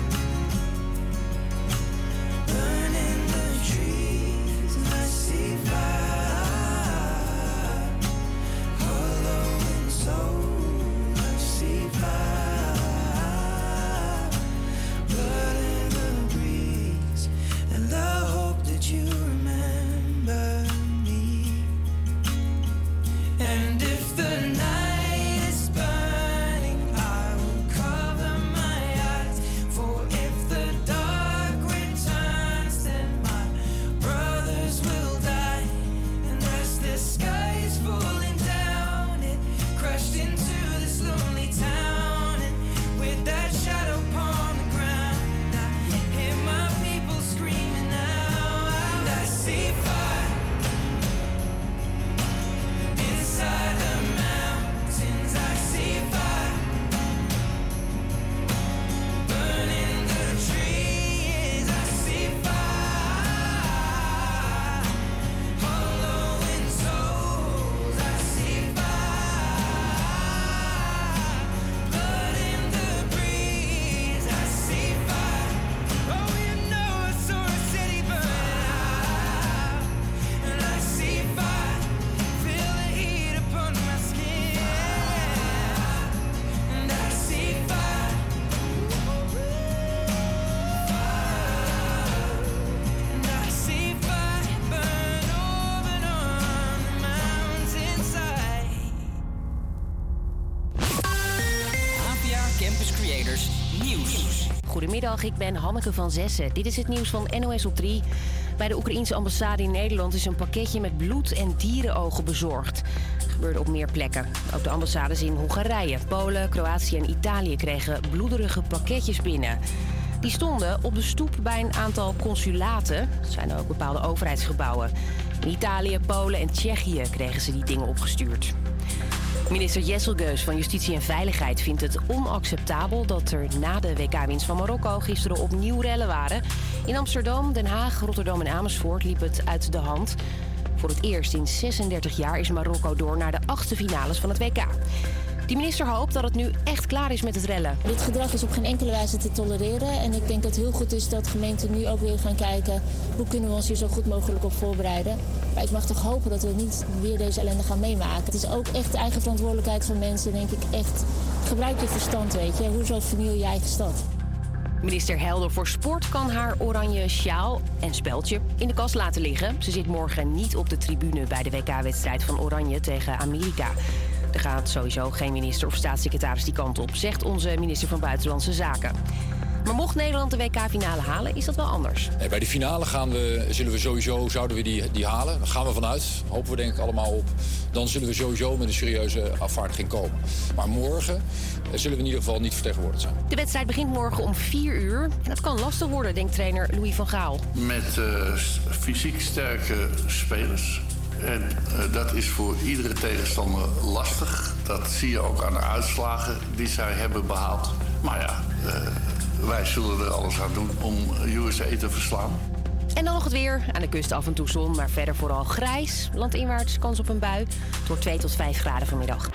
Ik ben Hanneke van Zessen. Dit is het nieuws van NOS op 3. Bij de Oekraïense ambassade in Nederland is een pakketje met bloed en dierenogen bezorgd. Dat gebeurde op meer plekken. Ook de ambassades in Hongarije, Polen, Kroatië en Italië kregen bloederige pakketjes binnen. Die stonden op de stoep bij een aantal consulaten. Dat zijn ook bepaalde overheidsgebouwen. In Italië, Polen en Tsjechië kregen ze die dingen opgestuurd. Minister Jesselgeus van Justitie en Veiligheid vindt het onacceptabel dat er na de WK-winst van Marokko gisteren opnieuw rellen waren. In Amsterdam, Den Haag, Rotterdam en Amersfoort liep het uit de hand. Voor het eerst in 36 jaar is Marokko door naar de achtste finales van het WK. Die minister hoopt dat het nu echt klaar is met het rellen. Dit gedrag is op geen enkele wijze te tolereren. En ik denk dat het heel goed is dat gemeenten nu ook weer gaan kijken... hoe kunnen we ons hier zo goed mogelijk op voorbereiden. Maar ik mag toch hopen dat we niet weer deze ellende gaan meemaken. Het is ook echt de eigen verantwoordelijkheid van mensen, denk ik echt. Gebruik je verstand, weet je. Hoezo verniel je eigen stad? Minister Helder voor Sport kan haar oranje sjaal en speldje in de kast laten liggen. Ze zit morgen niet op de tribune bij de WK-wedstrijd van Oranje tegen Amerika. Er gaat sowieso geen minister of staatssecretaris die kant op, zegt onze minister van Buitenlandse Zaken. Maar mocht Nederland de WK-finale halen, is dat wel anders. Nee, bij de finale gaan we, zullen we sowieso zouden we die, die halen. Daar gaan we vanuit. Hopen we denk ik allemaal op. Dan zullen we sowieso met een serieuze afvaardiging komen. Maar morgen eh, zullen we in ieder geval niet vertegenwoordigd zijn. De wedstrijd begint morgen om 4 uur. En dat kan lastig worden, denkt trainer Louis van Gaal. Met eh, fysiek sterke spelers. En eh, dat is voor iedere tegenstander lastig. Dat zie je ook aan de uitslagen die zij hebben behaald. Maar ja, eh, wij zullen er alles aan doen om USA te verslaan. En dan nog het weer. Aan de kust af en toe zon, maar verder vooral grijs. Landinwaarts kans op een bui. Door 2 tot 5 graden vanmiddag.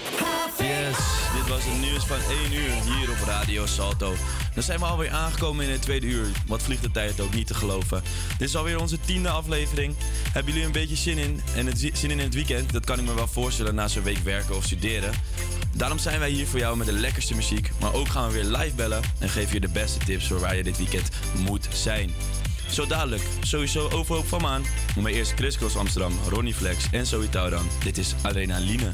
Yes, dit was het nieuws van 1 uur hier op Radio Salto. Dan zijn we alweer aangekomen in het tweede uur. Wat vliegt de tijd ook niet te geloven. Dit is alweer onze tiende aflevering. Hebben jullie een beetje zin in? En het zi- zin in het weekend? Dat kan ik me wel voorstellen na zo'n week werken of studeren. Daarom zijn wij hier voor jou met de lekkerste muziek. Maar ook gaan we weer live bellen en geven je de beste tips voor waar je dit weekend moet zijn. Zo dadelijk, sowieso overhoop van maan. Maar eerst Chris Cross Amsterdam, Ronnie Flex en Zoe Tauran. Dit is Adrenaline.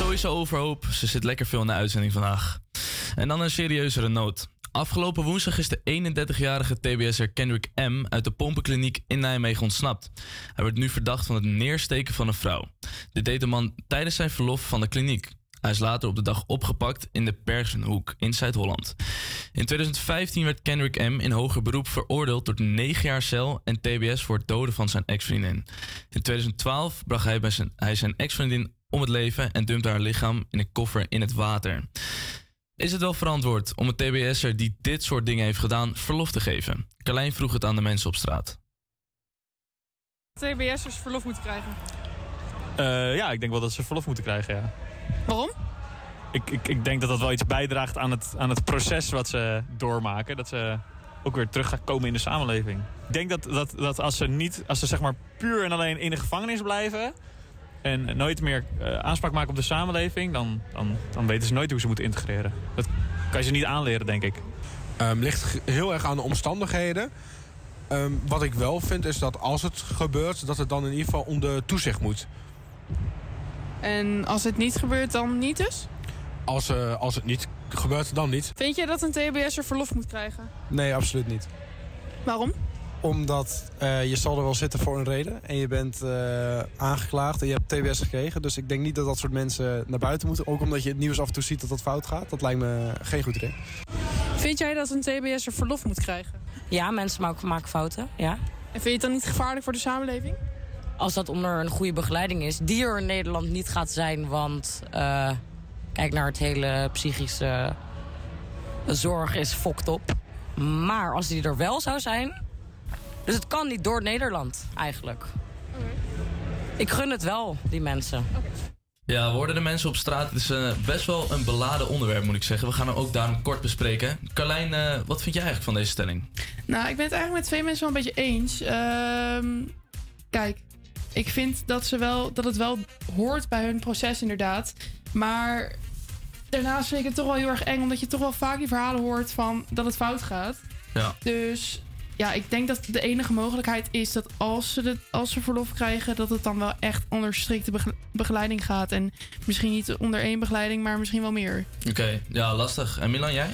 Sowieso overhoop. Ze zit lekker veel in de uitzending vandaag. En dan een serieuzere noot. Afgelopen woensdag is de 31-jarige TBS'er Kendrick M. uit de pompenkliniek in Nijmegen ontsnapt. Hij wordt nu verdacht van het neersteken van een vrouw. Dit deed de man tijdens zijn verlof van de kliniek. Hij is later op de dag opgepakt in de Persenhoek in Zuid-Holland. In 2015 werd Kendrick M. in hoger beroep veroordeeld tot 9 jaar cel en TBS voor het doden van zijn ex-vriendin. In 2012 bracht hij, bij zijn, hij zijn ex-vriendin om het leven en dumpte haar lichaam in een koffer in het water. Is het wel verantwoord om een TBS'er die dit soort dingen heeft gedaan verlof te geven? Carlijn vroeg het aan de mensen op straat. TBS'ers verlof moeten krijgen. Eh, ja, ik denk wel dat ze verlof moeten krijgen, ja. Waarom? Ik, ik, ik denk dat dat wel iets bijdraagt aan het, aan het proces wat ze doormaken. Dat ze ook weer terug gaan komen in de samenleving. Ik denk dat, dat, dat als ze niet, als ze zeg maar puur en alleen in de gevangenis blijven... en nooit meer eh, aanspraak maken op de samenleving... Dan, dan, dan weten ze nooit hoe ze moeten integreren. Dat kan je ze niet aanleren, denk ik. Ehm, ligt heel erg aan de omstandigheden. Ehm, wat ik wel vind is dat als het gebeurt, dat het dan in ieder geval onder toezicht moet. En als het niet gebeurt, dan niet dus? Als, eh, als het niet gebeurt, dan niet. Vind jij dat een TBS'er verlof moet krijgen? Nee, absoluut niet. Waarom? Omdat eh, je zal er wel zitten voor een reden. En je bent eh, aangeklaagd en je hebt TBS gekregen. Dus ik denk niet dat dat soort mensen naar buiten moeten. Ook omdat je het nieuws af en toe ziet dat dat fout gaat. Dat lijkt me geen goed idee. Vind jij dat een TBS'er verlof moet krijgen? Ja, mensen maken, maken fouten, ja. En vind je het dan niet gevaarlijk voor de samenleving? Als dat onder een goede begeleiding is, die er in Nederland niet gaat zijn, want eh, kijk naar het hele psychische zorg is fokt op. Maar als die er wel zou zijn, dus het kan niet door Nederland eigenlijk. Ik gun het wel, die mensen. Ja, we hoorden de mensen op straat. Het is eh, best wel een beladen onderwerp, moet ik zeggen. We gaan hem ook daarom kort bespreken. Carlijn, eh, wat vind jij eigenlijk van deze stelling? Nou, ik ben het eigenlijk met twee mensen wel een beetje eens. Ehm, kijk, ik vind dat, ze wel, dat het wel hoort bij hun proces inderdaad. Maar daarnaast vind ik het toch wel heel erg eng... omdat je toch wel vaak die verhalen hoort van dat het fout gaat. Ja. Dus ja, ik denk dat de enige mogelijkheid is dat als ze, de, als ze verlof krijgen... dat het dan wel echt onder strikte bege- begeleiding gaat. En misschien niet onder één begeleiding, maar misschien wel meer. Oké, ja, lastig. En Milan, jij?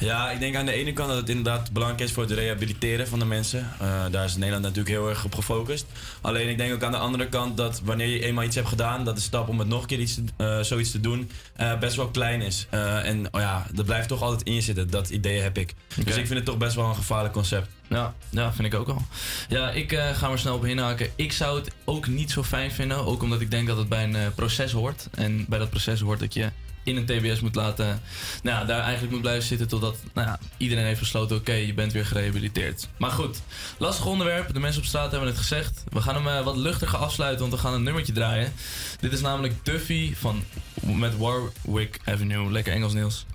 Ja, ik denk aan de ene kant dat het inderdaad belangrijk is voor het rehabiliteren van de mensen. Eh, daar is Nederland natuurlijk heel erg op gefocust. Alleen ik denk ook aan de andere kant dat wanneer je eenmaal iets hebt gedaan, dat de stap om het nog een keer iets, te- eh, zoiets te doen eh, best wel klein is. En oh ja, dat blijft toch altijd in je zitten. Dat idee heb ik. Dus ik vind het toch best wel een gevaarlijk concept. Ja, ja, vind ik ook al. Ja, ik ga maar snel op inhaken. Ik zou het ook niet zo fijn vinden. Ook omdat ik denk dat het bij een proces hoort. En bij dat proces hoort dat je in een TBS moet laten... Nou daar eigenlijk moet blijven zitten totdat nou ja, iedereen heeft besloten... oké, je bent weer gerehabiliteerd. Maar goed, lastig onderwerp. De mensen op straat hebben het gezegd. We gaan hem eh, wat luchtiger afsluiten, want we gaan een nummertje draaien. Dit is namelijk Duffy van, met Warwick Avenue. Lekker Engels, Niels.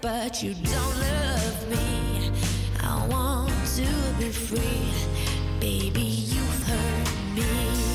But you don't love me. I want to be free, baby. You've hurt me.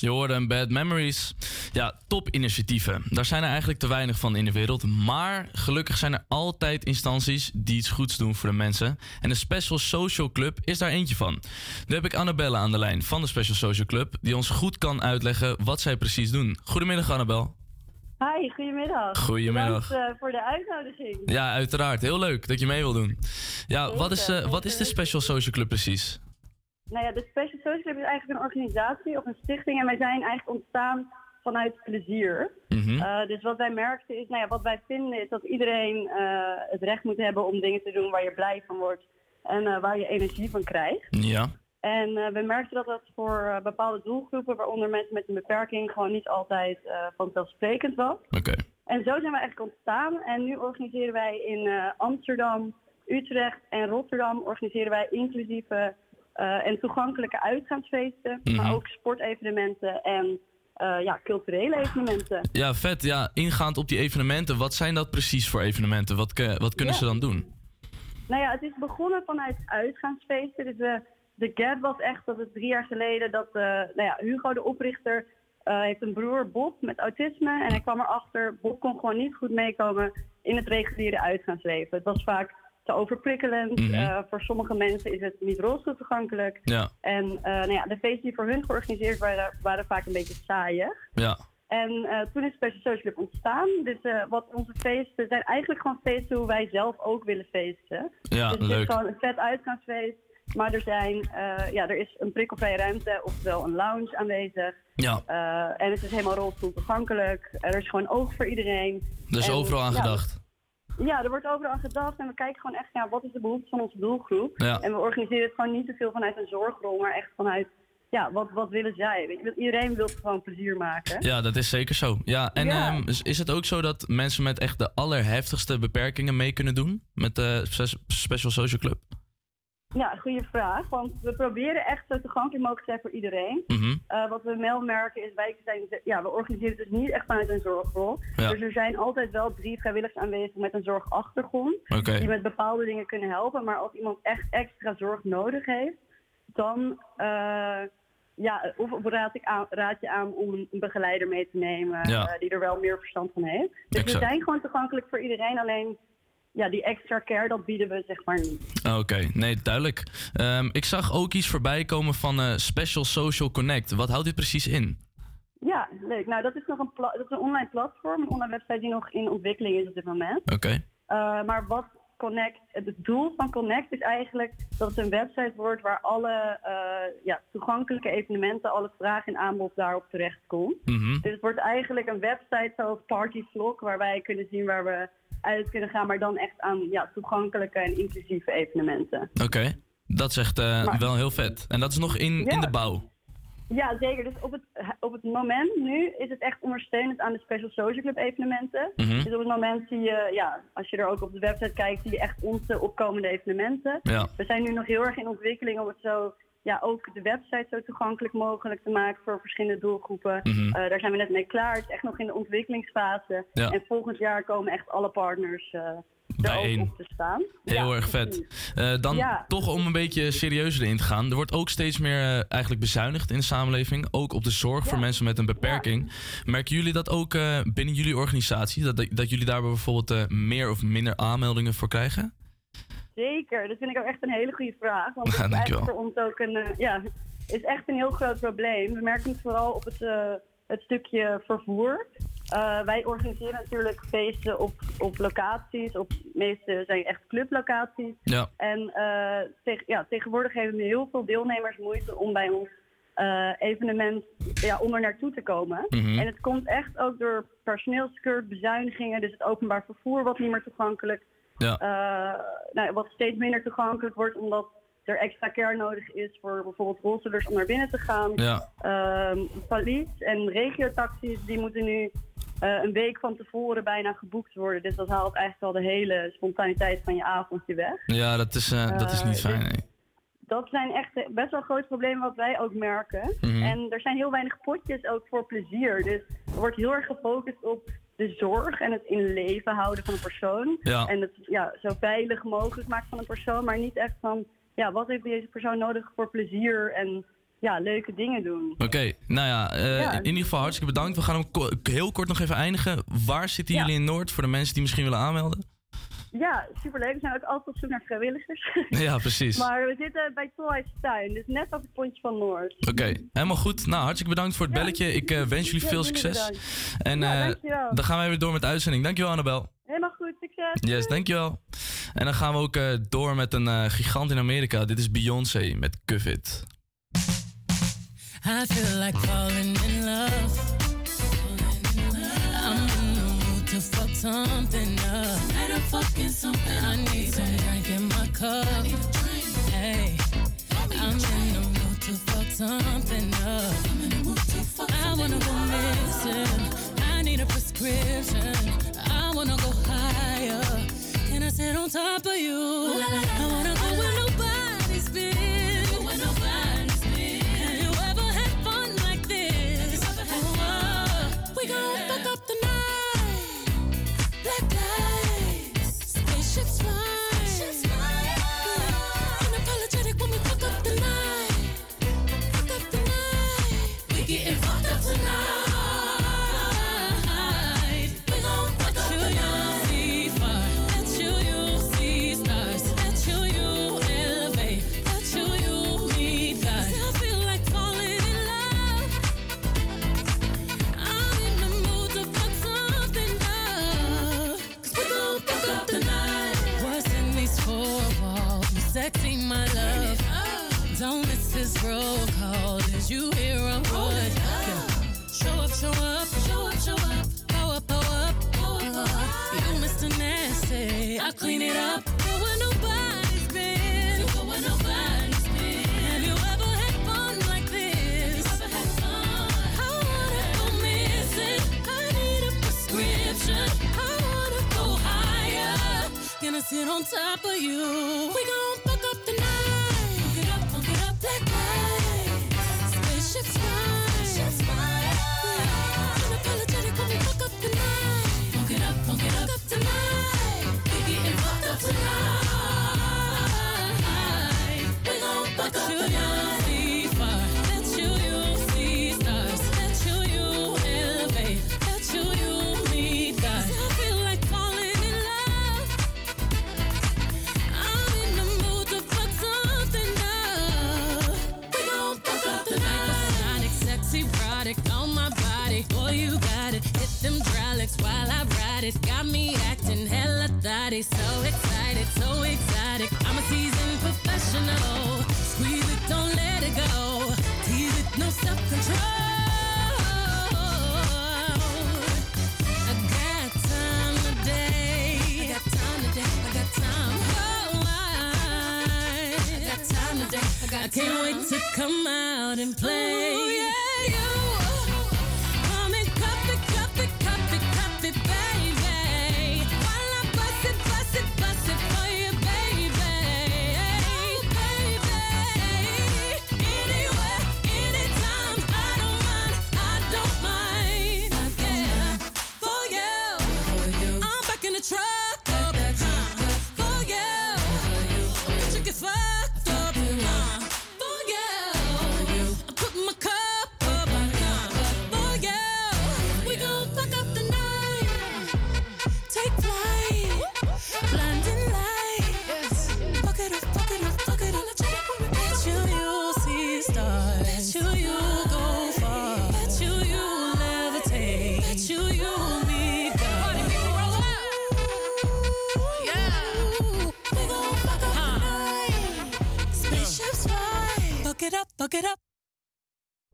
Je hoorde een Bad Memories. Ja, top initiatieven. Daar zijn er eigenlijk te weinig van in de wereld. Maar gelukkig zijn er altijd instanties die iets goeds doen voor de mensen. En de Special Social Club is daar eentje van. Nu heb ik Annabelle aan de lijn van de Special Social Club... die ons goed kan uitleggen wat zij precies doen. Goedemiddag, Annabel. Hi, goedemiddag. Goedemiddag. Bedankt eh, voor de uitnodiging. Ja, uiteraard. Heel leuk dat je mee wil doen. Ja, wat is, eh, wat is de Special Social Club precies? Nou ja, de Special Social Club is eigenlijk een organisatie of een stichting en wij zijn eigenlijk ontstaan vanuit plezier. Mhm. Eh, dus wat wij merkten is, nou ja, wat wij vinden is dat iedereen eh, het recht moet hebben om dingen te doen waar je blij van wordt en eh, waar je energie van krijgt. Ja. En we merkten dat dat voor bepaalde doelgroepen, waaronder mensen met een beperking, gewoon niet altijd vanzelfsprekend was. Oké. En zo zijn we eigenlijk ontstaan. En nu organiseren wij in Amsterdam, Utrecht en Rotterdam organiseren wij inclusieve eh, en toegankelijke uitgaansfeesten, Mhm. maar ook sportevenementen en eh, ja, culturele evenementen. Ja, vet. Ja, ingaand op die evenementen. Wat zijn dat precies voor evenementen? Wat, ke- wat kunnen ze dan doen? Nou ja, het is begonnen vanuit uitgaansfeesten. Dus de, de gap was echt dat het drie jaar geleden dat eh, nou ja, Hugo, de oprichter, eh, heeft een broer Bob met autisme. En hij kwam erachter, Bob kon gewoon niet goed meekomen in het reguliere uitgaansleven. Het was vaak te overprikkelend. Mhm. Eh, voor sommige mensen is het niet rolstoel toegankelijk. Ja. En eh, nou ja, de feesten die voor hun georganiseerd waren, waren vaak een beetje saaiig. Ja. En eh, toen is Special Social Club ontstaan. Dus wat onze feesten zijn eigenlijk gewoon feesten hoe wij zelf ook willen feesten. Ja, dus het leuk. is gewoon een vet uitgaansfeest. Maar er, zijn, ja, er is een prikkelvrije ruimte, oftewel een lounge aanwezig. Ja. En het is helemaal rolstoel toegankelijk. Er is gewoon oog voor iedereen. Er is En, overal aan ja, gedacht. Ja, er wordt overal aan gedacht. En we kijken gewoon echt naar wat is de behoefte van onze doelgroep. Ja. En we organiseren het gewoon niet te veel vanuit een zorgrol, maar echt vanuit, ja, wat, wat willen zij? Weet je, iedereen wil gewoon plezier maken. Ja, dat is zeker zo. Ja, en Ja. ehm, is, is het ook zo dat mensen met echt de allerheftigste beperkingen mee kunnen doen? Met de Spe- Special Social Club? Ja, goede vraag. Want we proberen echt zo toegankelijk mogelijk te zijn voor iedereen. Mhm. Eh, wat we wel merken is, wij zijn, ja, we organiseren het dus niet echt vanuit een zorgrol. Ja. Dus er zijn altijd wel drie vrijwilligers aanwezig met een zorgachtergrond. Oké. Die met bepaalde dingen kunnen helpen. Maar als iemand echt extra zorg nodig heeft, dan eh, ja, of, of raad, ik aan, raad je aan om een begeleider mee te nemen Ja. eh, die er wel meer verstand van heeft. Dus Exact. we zijn gewoon toegankelijk voor iedereen. Alleen ja, die extra care, dat bieden we zeg maar niet. Oké, nee, duidelijk. Ehm, ik zag ook iets voorbij komen van eh, Special Social Connect. Wat houdt dit precies in? Ja, leuk. Nou, dat is nog een, dat is een online platform, een online website die nog in ontwikkeling is op dit moment. Oké. Uh, maar wat Connect, het doel van Connect is eigenlijk dat het een website wordt waar alle uh, ja, toegankelijke evenementen, alle vragen en aanbod daarop terechtkomt. Mhm. Dus het wordt eigenlijk een website zoals Party Vlog, waar wij kunnen zien waar we uit kunnen gaan, maar dan echt aan ja, toegankelijke en inclusieve evenementen. Oké, dat is echt eh, Maar- wel heel vet. En dat is nog in, in de bouw. Ja, zeker. Dus op het, op het moment nu is het echt ondersteunend aan de Special Social Club evenementen. Mhm. Dus op het moment zie je, ja, als je er ook op de website kijkt, zie je echt onze opkomende evenementen. Ja. We zijn nu nog heel erg in ontwikkeling om het zo, ja, ook de website zo toegankelijk mogelijk te maken voor verschillende doelgroepen. Mhm. Eh, daar zijn we net mee klaar. Het is echt nog in de ontwikkelingsfase. Ja. En volgend jaar komen echt alle partners eh er ook Bijeen. op te staan. Heel Ja, erg vet. Eh, dan Ja. toch om een beetje serieuzer in te gaan. Er wordt ook steeds meer eh, eigenlijk bezuinigd in de samenleving. Ook op de zorg voor mensen met een beperking. Merken jullie dat ook eh, binnen jullie organisatie? Dat, dat, dat jullie daar bijvoorbeeld eh, meer of minder aanmeldingen voor krijgen? Zeker, dat vind ik ook echt een hele goede vraag. Want het is voor ons ook een, eh, ja, is echt een heel groot probleem. We merken het vooral op het, eh, het stukje vervoer. Eh, wij organiseren natuurlijk feesten op, op locaties. Op meeste zijn echt clublocaties. Ja. En tegen- ja, tegenwoordig hebben heel veel deelnemers moeite om bij ons evenement ja, om er naartoe te komen. Mhm. En het komt echt ook door personeelskurt, bezuinigingen, dus het openbaar vervoer wat niet meer toegankelijk, Ja. eh, nou, wat steeds minder toegankelijk wordt omdat er extra care nodig is voor bijvoorbeeld rolstoelers om naar binnen te gaan. Ja. Palies en regiotaxis die moeten nu eh, een week van tevoren bijna geboekt worden. Dus dat haalt eigenlijk al de hele spontaniteit van je avondje weg. Ja, dat is, eh, dat is niet fijn. dus- nee. Dat zijn echt best wel grote problemen wat wij ook merken. Mhm. En er zijn heel weinig potjes ook voor plezier. Dus er wordt heel erg gefocust op de zorg en het in leven houden van een persoon. Ja. En het ja, zo veilig mogelijk maken van een persoon. Maar niet echt van, ja, wat heeft deze persoon nodig voor plezier? En ja, leuke dingen doen. Oké, nou ja, eh, Ja. in ieder geval hartstikke bedankt. We gaan hem ko- heel kort nog even eindigen. Waar zitten Ja. jullie in Noord voor de mensen die misschien willen aanmelden? Ja, superleuk. We zijn ook altijd op zoek naar vrijwilligers. *laughs* Ja, precies. maar we zitten bij Tolhuis Tuin, dus net op het pontje van Noord. Oké, helemaal goed. Nou, hartstikke bedankt voor het belletje. Ik eh, wens jullie Ja, veel succes. bedankt. En Ja, eh, dan gaan wij weer door met de uitzending. Dankjewel, Annabel. Helemaal goed, succes. Yes, dankjewel. En dan gaan we ook eh, door met een gigant in Amerika. Dit is Beyoncé met It. I feel like falling in love. Something up. Tonight I'm fucking something. I need some drink in my cup. Hey, I'm in the mood to fuck something up. I wanna go missing. I need a prescription. I wanna go higher. Can I sit on top of you? I wanna go you hear a word? Show up, show up, show up, show up. Go up, go up, go up, up. You Mr. Nasty. I clean it up. Where nobody's been. Where nobody's been. Have you ever had fun like this? I wanna go missing. I need a prescription. I wanna go higher. Gonna sit on top of you. We gon'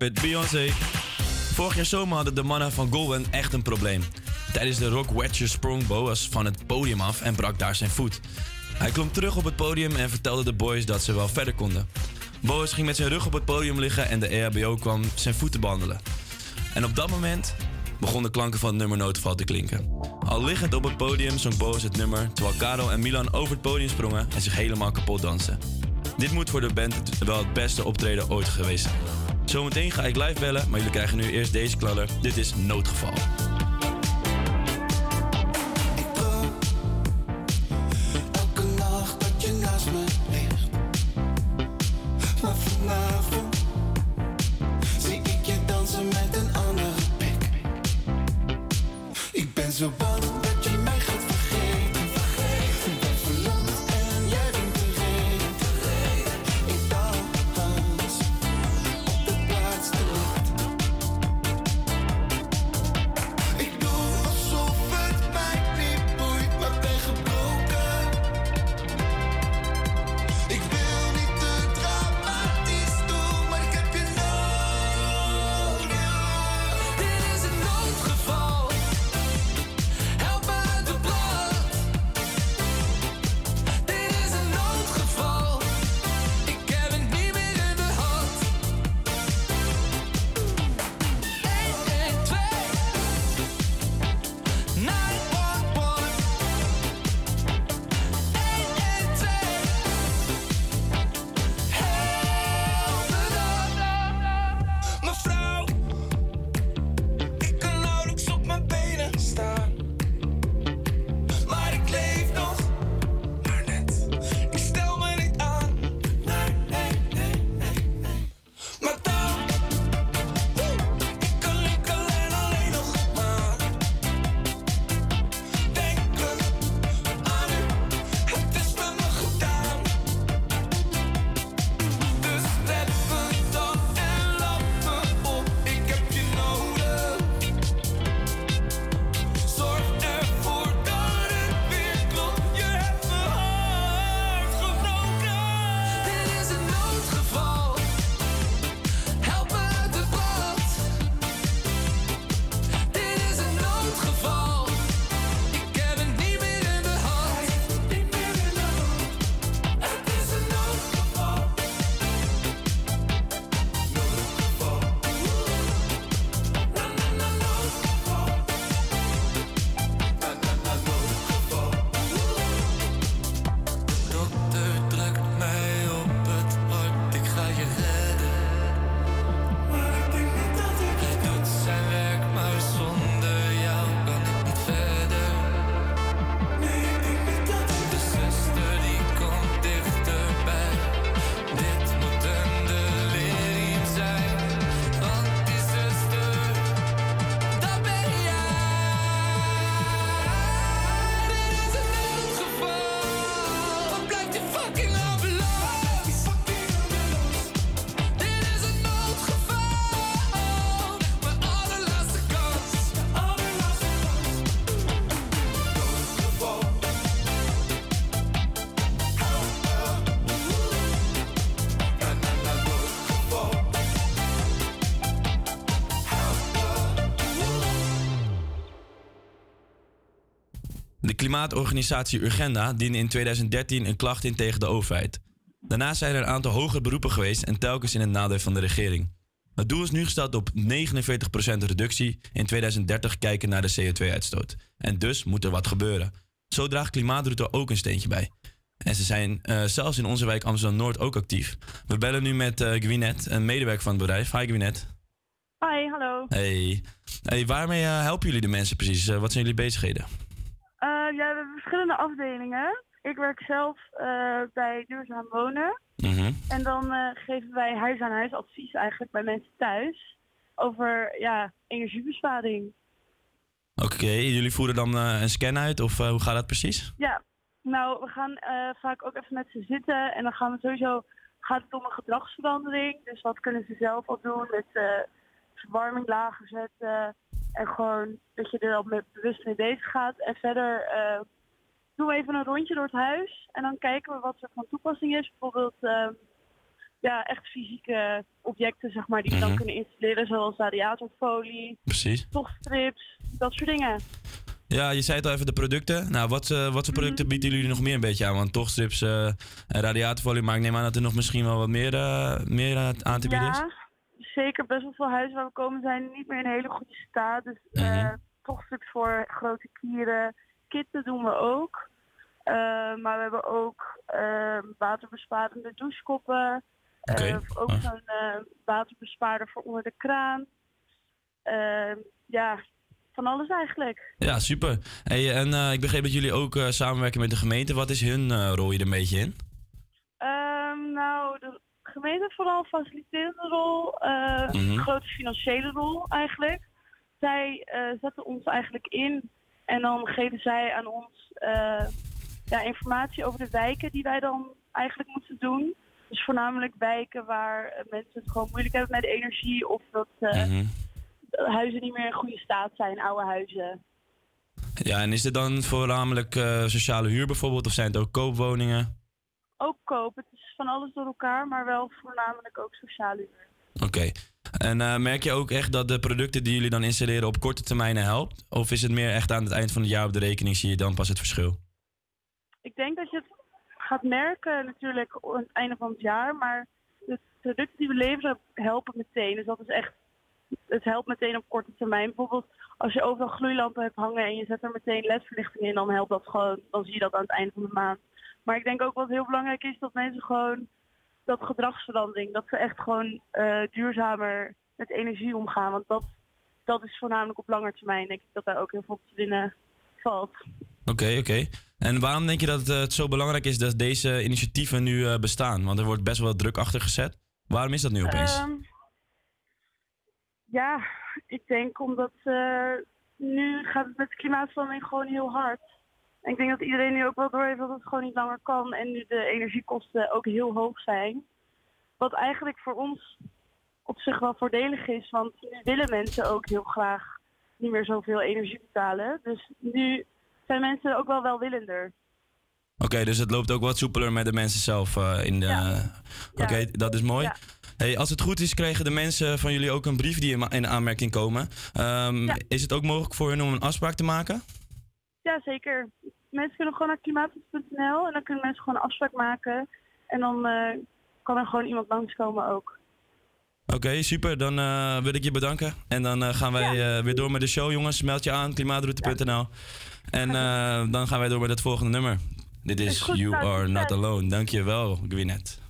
Met Beyoncé. Vorig jaar zomer hadden de mannen van Golden echt een probleem. Tijdens de Rock Wedger sprong Boas van het podium af en brak daar zijn voet. Hij klom terug op het podium en vertelde de boys dat ze wel verder konden. Boas ging met zijn rug op het podium liggen en de EHBO kwam zijn voeten behandelen. En op dat moment begonnen de klanken van het nummer Noodval te klinken. Al liggend op het podium zong Boas het nummer, terwijl Karel en Milan over het podium sprongen en zich helemaal kapot dansten. Dit moet voor de band wel het beste optreden ooit geweest zijn. Zometeen ga ik live bellen, maar jullie krijgen nu eerst deze klaller. Dit is Noodgeval. Klimaatorganisatie Urgenda diende in 2013 een klacht in tegen de overheid. Daarna zijn er een aantal hoger beroepen geweest en telkens in het nadeel van de regering. Het doel is nu gesteld op 49% reductie in 2030 kijken naar de CO2-uitstoot. En dus moet er wat gebeuren. Zo draagt Klimaatroute ook een steentje bij. En ze zijn eh, zelfs in onze wijk Amsterdam-Noord ook actief. We bellen nu met Gwinet, een medewerker van het bedrijf. Hi Gwinet. Hi, hallo. Hey. hey waarmee eh, helpen jullie de mensen precies? Wat zijn jullie bezigheden? Eh, ja, we hebben verschillende afdelingen. Ik werk zelf eh, bij Duurzaam Wonen. Mhm. En dan eh, geven wij huis-aan-huis advies eigenlijk bij mensen thuis over ja, energiebesparing. Oké, jullie voeren dan een scan uit of hoe gaat dat precies? Ja, nou, we gaan vaak ook even met ze zitten en dan gaan we sowieso, gaat het om een gedragsverandering. Dus wat kunnen ze zelf al doen met verwarming lager zetten en gewoon dat je er al met bewust mee bezig gaat. En verder eh, doen we even een rondje door het huis en dan kijken we wat er van toepassing is. Bijvoorbeeld eh, ja, echt fysieke objecten, zeg maar, die we dan Mhm. kunnen installeren, zoals radiatorfolie, Precies. tochtstrips, dat soort dingen. Ja, je zei het al even, de producten. Nou, wat, eh, wat voor producten bieden jullie nog meer een beetje aan? Want tochtstrips eh en radiatorfolie, maar ik neem aan dat er nog misschien wel wat meer, meer aan te bieden is. Ja, zeker. Best wel veel huizen waar we komen zijn niet meer in hele goede staat. Dus eh Mhm. tochtstrips voor grote kieren. Kitten doen we ook. Eh, maar we hebben ook eh, waterbesparende douchekoppen. Oké. Eh, ook Ah. zo'n eh, waterbespaarder voor onder de kraan. Eh, ja, van alles eigenlijk. Ja, super. Hey, en ik begreep dat jullie ook samenwerken met de gemeente. Wat is hun rol hier een beetje in? Ehm, nou, de gemeente vooral faciliterende rol, Mhm. grote financiële rol eigenlijk. Zij eh, zetten ons eigenlijk in En dan geven zij aan ons eh, ja, informatie over de wijken die wij dan eigenlijk moeten doen. Dus voornamelijk wijken waar mensen het gewoon moeilijk hebben met energie of dat Mhm. huizen niet meer in goede staat zijn, oude huizen. Ja, en is dit dan voornamelijk sociale huur bijvoorbeeld, of zijn het ook koopwoningen? Ook koop, het is van alles door elkaar, maar wel voornamelijk ook sociale huur. Oké. En eh, merk je ook echt dat de producten die jullie dan installeren op korte termijn helpt? Of is het meer echt aan het eind van het jaar op de rekening zie je dan pas het verschil? Ik denk dat je het gaat merken natuurlijk aan het einde van het jaar, maar de producten die we leveren helpen meteen. Dus dat is echt, het helpt meteen op korte termijn. Bijvoorbeeld als je overal gloeilampen hebt hangen en je zet er meteen ledverlichting in, dan helpt dat gewoon, dan zie je dat aan het einde van de maand. Maar ik denk ook wat heel belangrijk is, dat mensen gewoon dat gedragsverandering, dat ze echt gewoon eh, duurzamer met energie omgaan. Want dat, dat is voornamelijk op lange termijn, denk ik, dat daar ook heel veel op te winnen valt. Oké, oké. En waarom denk je dat eh, het zo belangrijk is dat deze initiatieven nu eh, bestaan? Want er wordt best wel druk achter gezet. Waarom is dat nu opeens? Ehm, ja, ik denk omdat eh, nu gaat het met de klimaatverandering gewoon heel hard. En ik denk dat iedereen nu ook wel door heeft dat het gewoon niet langer kan. En nu de energiekosten ook heel hoog zijn. Wat eigenlijk voor ons op zich wel voordelig is. Want nu willen mensen ook heel graag niet meer zoveel energie betalen. Dus nu zijn mensen ook wel welwillender. Oké, dus het loopt ook wat soepeler met de mensen zelf eh, in de... Oké, dat is mooi. Hey, als het goed is, kregen de mensen van jullie ook een brief die in, in aanmerking komen. Ehm, Is het ook mogelijk voor hun om een afspraak te maken? Ja, zeker. Mensen kunnen gewoon naar klimaatwet.nl en dan kunnen mensen gewoon een afspraak maken. En dan eh, kan er gewoon iemand langskomen ook. Oké, super. Dan eh, wil ik je bedanken. En dan eh, gaan wij weer door met de show, jongens. Meld je aan, klimaatroute.nl. En dan gaan wij door met het volgende nummer. Dit is goed, You Are Not. Alone. Dankjewel, Gwyneth.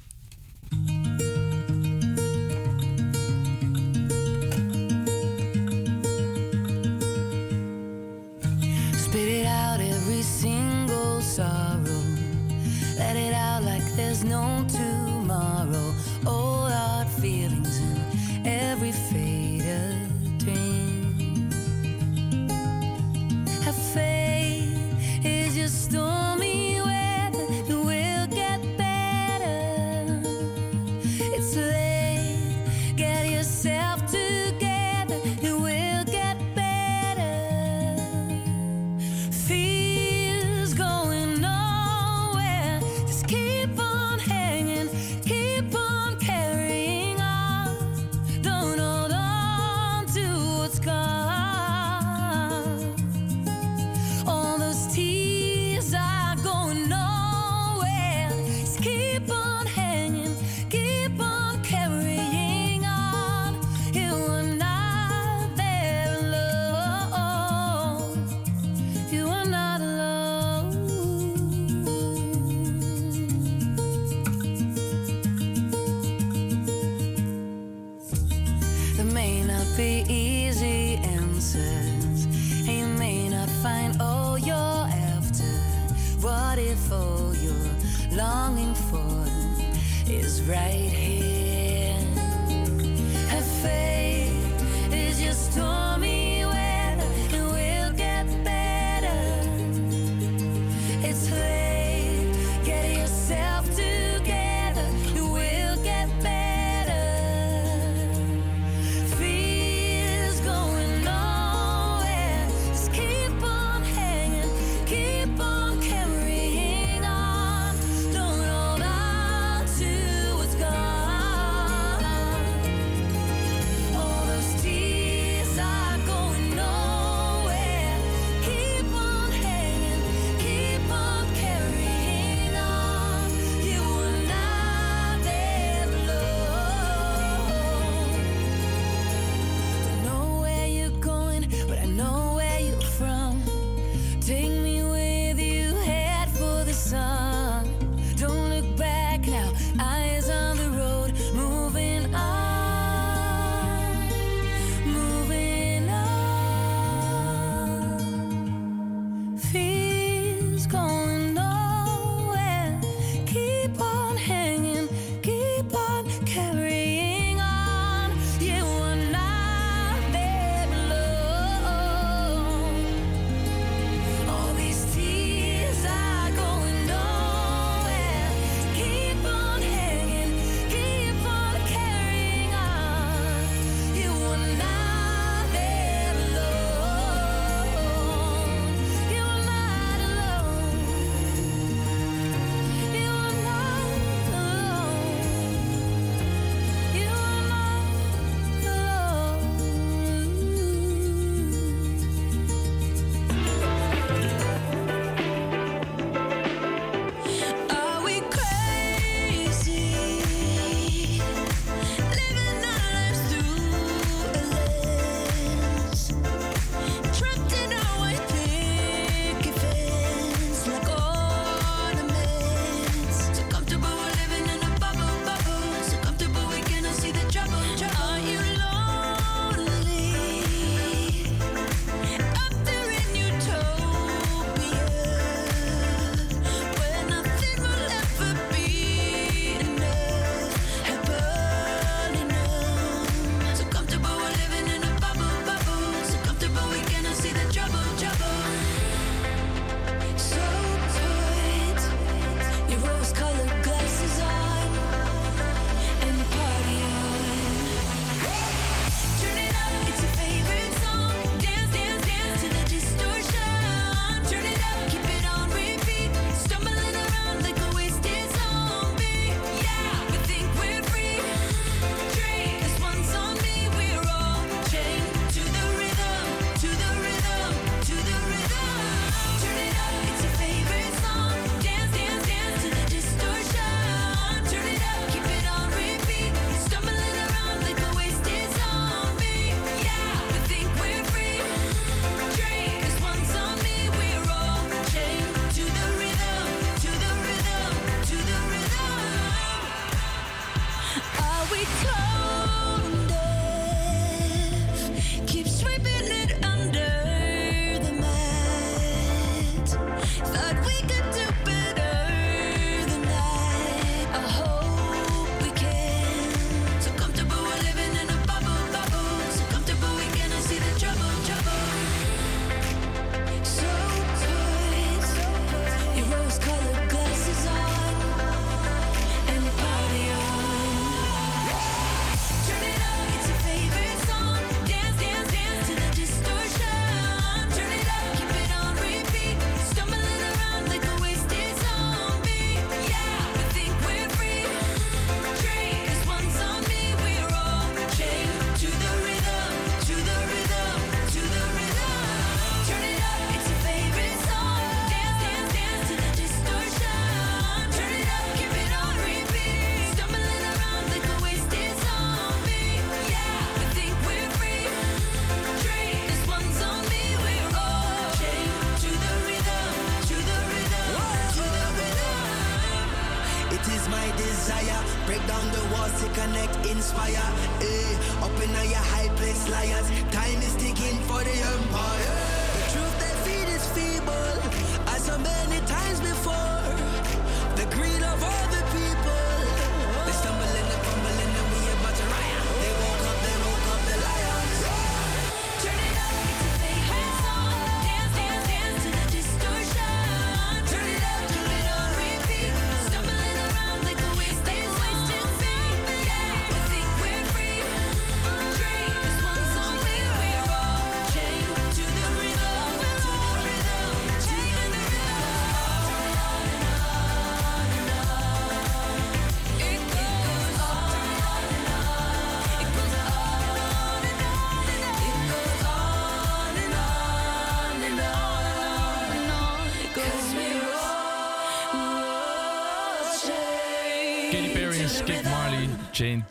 Longing for is right here?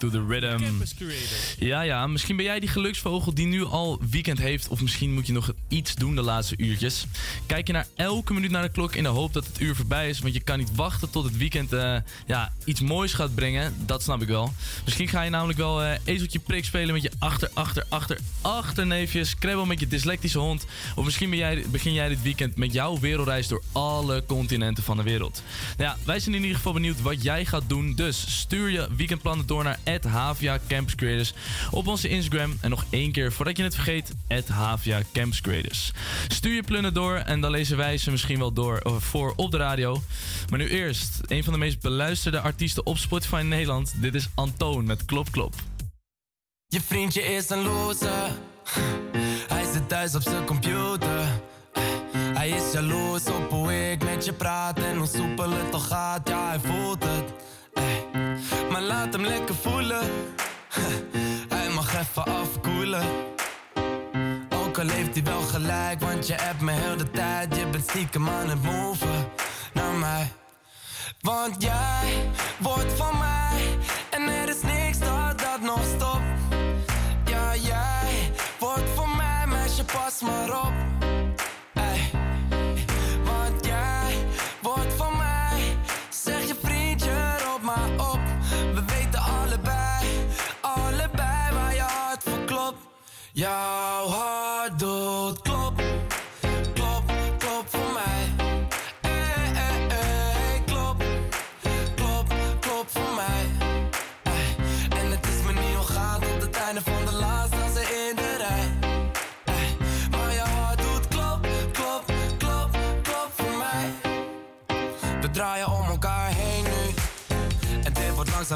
To the Rhythm. Ja, ja, misschien ben jij die geluksvogel die nu al weekend heeft. Of misschien moet je nog iets doen de laatste uurtjes. Kijk je naar elke minuut naar de klok in de hoop dat het uur voorbij is. Want je kan niet wachten tot het weekend eh, ja, iets moois gaat brengen. Dat snap ik wel. Misschien ga je namelijk wel eh ezeltje prik spelen met je achter, achter, achter, achterneefjes. Krabbel met je dyslectische hond. Of misschien ben jij, begin jij dit weekend met jouw wereldreis door alle continenten van de wereld. Nou ja, wij zijn in ieder geval benieuwd wat jij gaat doen. Dus stuur je weekendplannen door naar Havia Creators op onze Instagram. En nog één keer voordat je het vergeet, Havia Creators. Stuur je plannen door en dan lezen wij ze misschien wel door of voor op de radio. Maar nu eerst, een van de meest beluisterde artiesten op Spotify in Nederland. Dit is Antoon met Klop Klop. Je vriendje is een loser. Hij zit thuis op zijn computer. Hij is jaloers op hoe ik met je praat en hoe soepel het toch gaat. Ja, hij voelt het. Eh, Maar laat hem lekker voelen. Hij mag even afkoelen. Ook al heeft hij wel gelijk, want je hebt me heel de tijd. Je bent stiekem aan het moven naar mij. Want jij wordt van mij en er is niks pas maar op. Ey. Want jij wordt van mij, zeg je vriendje, roep maar op. We weten allebei, allebei waar je hart voor klopt. Jouw hart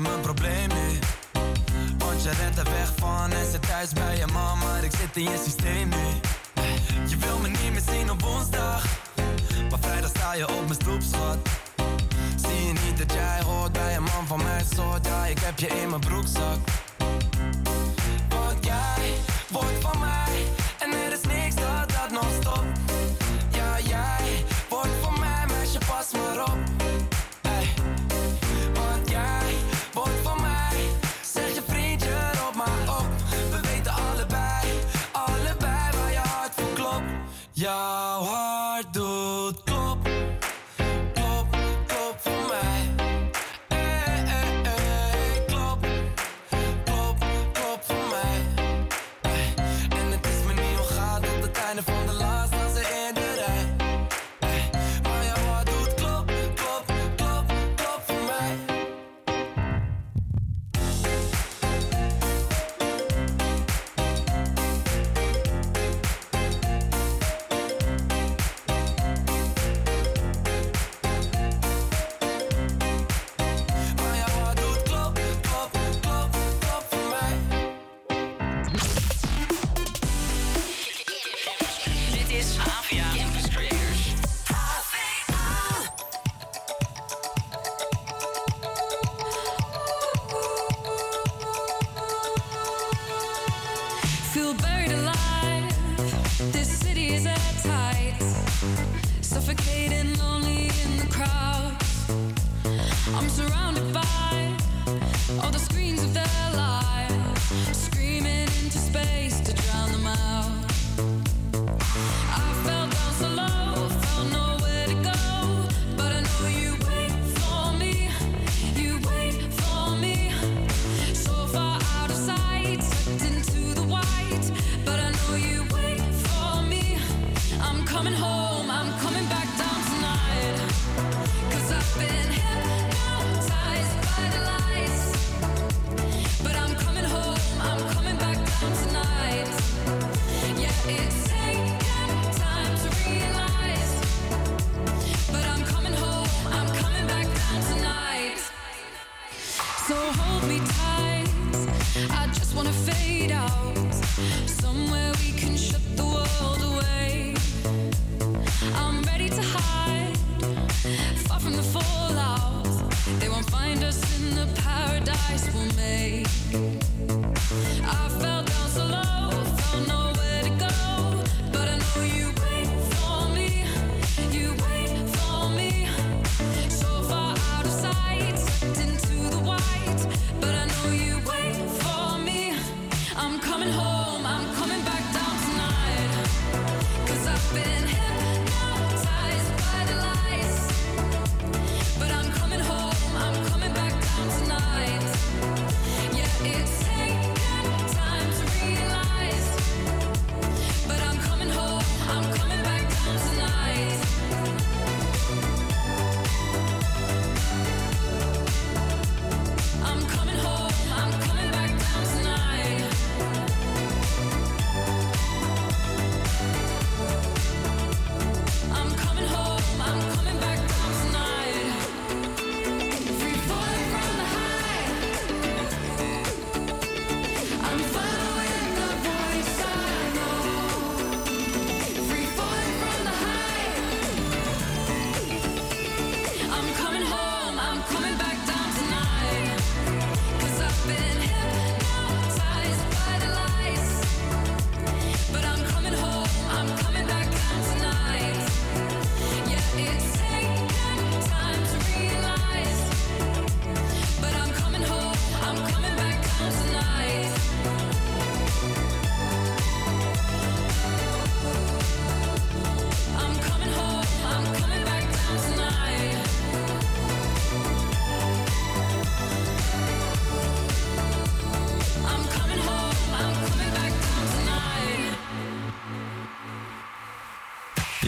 langzaam een probleem nu. Want je rent er weg van en zit thuis bij je mama, maar ik zit in je systeem nu. Je wil me niet meer zien op woensdag, maar vrijdag sta je op mijn stoep, schat. Zie je niet dat jij hoort bij een man van mijn soort? Ja, ik heb je in mijn broekzak. Want jij wordt van mij Jouw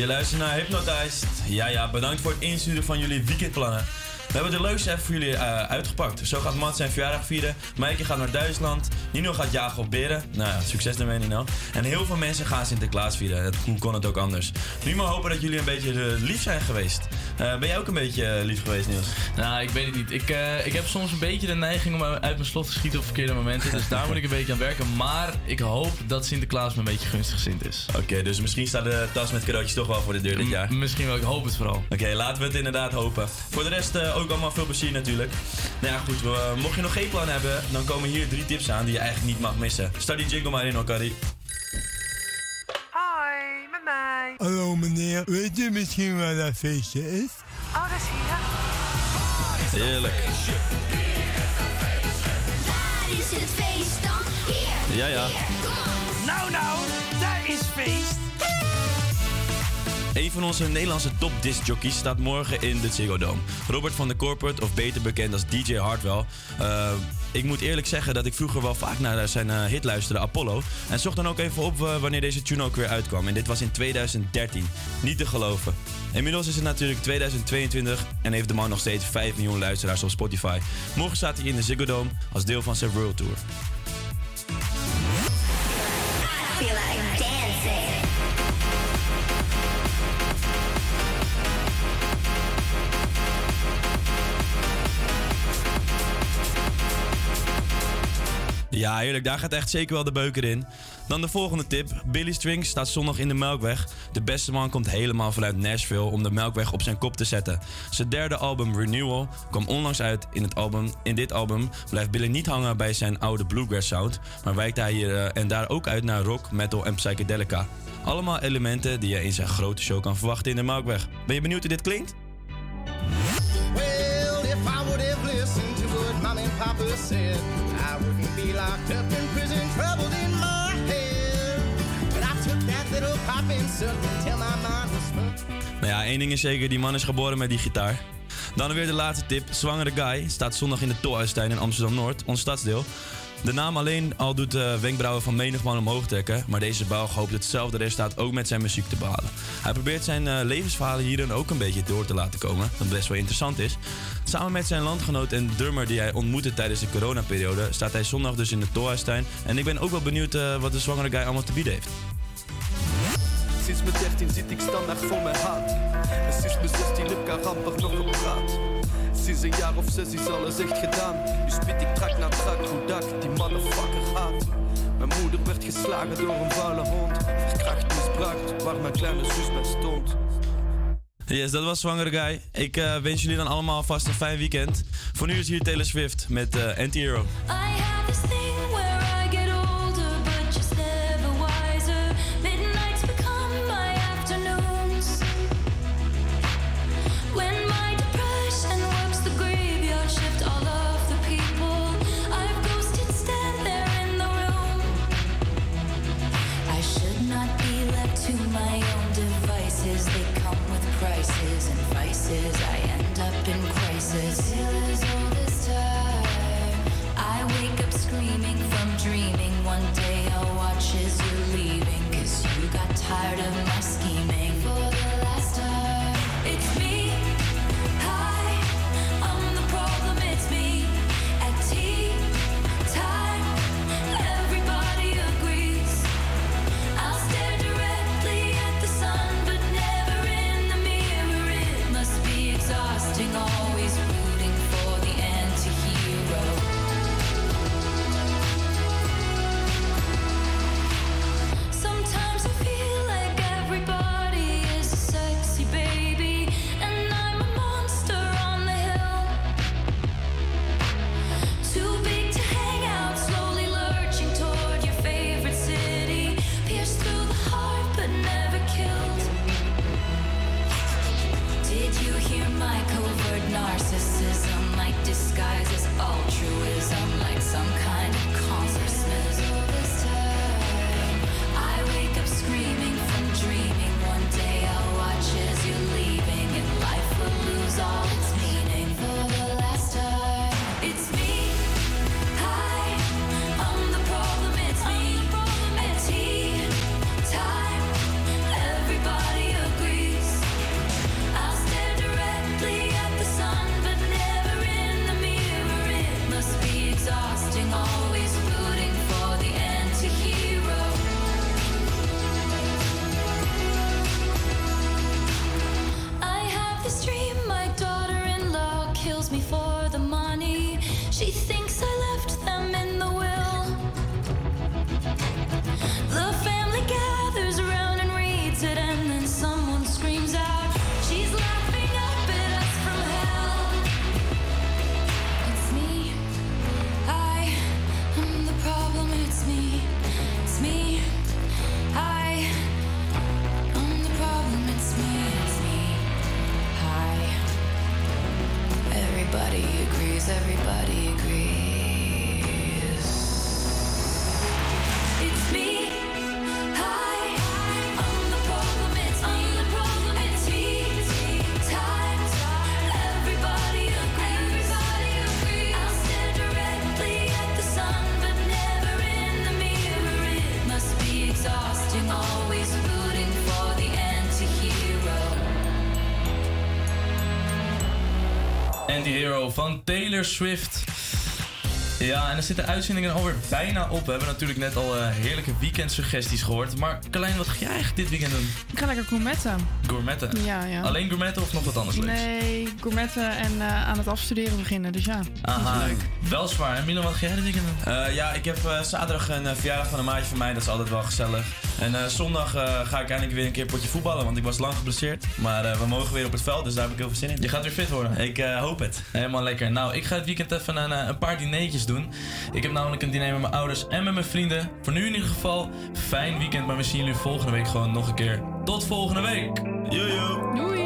luistert naar Hypnotized. Ja, ja, bedankt voor het insturen van jullie weekendplannen. We hebben de leukste even voor jullie eh, uitgepakt. Zo gaat Matt zijn verjaardag vieren. Maaike gaat naar Duitsland. Nino gaat jagen op beren. Nou ja, succes daarmee Nino. En heel veel mensen gaan Sinterklaas vieren. Hoe kon het ook anders? Nu maar hopen dat jullie een beetje eh, lief zijn geweest. Eh, ben jij ook een beetje eh, lief geweest Niels? Nou, ik weet het niet. Ik, eh, ik heb soms een beetje de neiging om uit mijn slot te schieten op verkeerde momenten. Dus daar *laughs* moet ik een beetje aan werken. Maar ik hoop dat Sinterklaas me een beetje gunstig gezind is. Oké, dus misschien staat de tas met cadeautjes toch wel voor de deur dit jaar. misschien wel, ik hoop het vooral. Oké, laten we het inderdaad hopen. Voor de rest ook allemaal veel plezier natuurlijk. Nou ja, goed. mocht je nog geen plan hebben, dan komen hier drie tips aan die je eigenlijk niet mag missen. Start die jingle maar in, hoor, Carrie. Hoi, met mij. Hallo meneer, weet u misschien waar dat feestje is? Oh, dat is hier. Heerlijk. Waar is het feest dan? Hier. Ja, ja. Nou, nou, daar is feest. Een van onze Nederlandse top discjockeys staat morgen in de Ziggo Dome. Robert van de Corporate, of beter bekend als DJ Hardwell. Eh, ik moet eerlijk zeggen dat ik vroeger wel vaak naar zijn eh, hit luisterde, Apollo. En zocht dan ook even op eh, wanneer deze tune ook weer uitkwam. En dit was in 2013. Niet te geloven. Inmiddels is het natuurlijk 2022 en heeft de man nog steeds 5 miljoen luisteraars op Spotify. Morgen staat hij in de Ziggo Dome als deel van zijn World Tour. Ja, heerlijk. Daar gaat echt zeker wel de beuker in. Dan de volgende tip. Billy Strings staat zondag in de Melkweg. De beste man komt helemaal vanuit Nashville om de Melkweg op zijn kop te zetten. Zijn derde album Renewal kwam onlangs uit. In, het album, in dit album blijft Billy niet hangen bij zijn oude bluegrass sound, maar wijkt hij hier eh, en daar ook uit naar rock, metal en psychedelica. Allemaal elementen die je in zijn grote show kan verwachten in de Melkweg. Ben je benieuwd hoe dit klinkt? Well, if I would have listened to what mom papa said, Nou ja, één ding is zeker, die man is geboren met die gitaar. Dan weer de laatste tip. Zwangere Guy staat zondag in de Tolhuistuin in Amsterdam-Noord, ons stadsdeel. De naam alleen al doet de wenkbrauwen van menig man omhoog trekken. Maar deze Belg hoopt hetzelfde resultaat ook met zijn muziek te behalen. Hij probeert zijn eh, levensverhalen hierin ook een beetje door te laten komen. Wat best wel interessant is. Samen met zijn landgenoot en drummer die hij ontmoette tijdens de coronaperiode... staat hij zondag dus in de Tolhuistuin. En ik ben ook wel benieuwd eh, wat de zwangere guy allemaal te bieden heeft. Sinds mijn 13 zit ik standaard vol met haat. En sinds mijn 16 heb ik amper nog gepraat. Sinds een jaar of zes is alles echt gedaan. Nu spit ik trak na trak hoe ik die motherfucker haat. Mijn moeder werd geslagen door een vuile hond. Verkracht misbruikt, waar mijn kleine zus bij stond. Yes, dat was Zwangere Guy. Ik eh, wens jullie dan allemaal vast een fijn weekend. Voor nu is hier Taylor Swift met eh, Anti-Hero. Anti-Hero van Taylor Swift. Ja, en dan zitten de uitzendingen alweer bijna op. We hebben natuurlijk net al eh, heerlijke weekendsuggesties gehoord. Maar Carlijn, wat ga jij eigenlijk dit weekend doen? Ik ga lekker gourmetten. Gourmetten? Ja, ja. Alleen gourmetten of nog wat anders leuks? Nee, gourmetten en eh, aan het afstuderen beginnen. Dus ja, Aha, leuk. wel zwaar. En Milo, wat ga jij dit weekend doen? Eh, ja, ik heb eh, zaterdag een verjaardag van een maatje van mij. Dat is altijd wel gezellig. En eh, zondag eh, ga ik eindelijk weer een keer een potje voetballen. Want ik was lang geblesseerd. Maar eh, we mogen weer op het veld, dus daar heb ik heel veel zin in. Je gaat weer fit worden? Ik eh, hoop het. Helemaal lekker. Nou, ik ga het weekend even een, een paar dineetjes doen. Ik heb namelijk een diner met mijn ouders en met mijn vrienden. Voor nu in ieder geval, fijn weekend. Maar we zien jullie volgende week gewoon nog een keer. Tot volgende week. Jojo. Doei.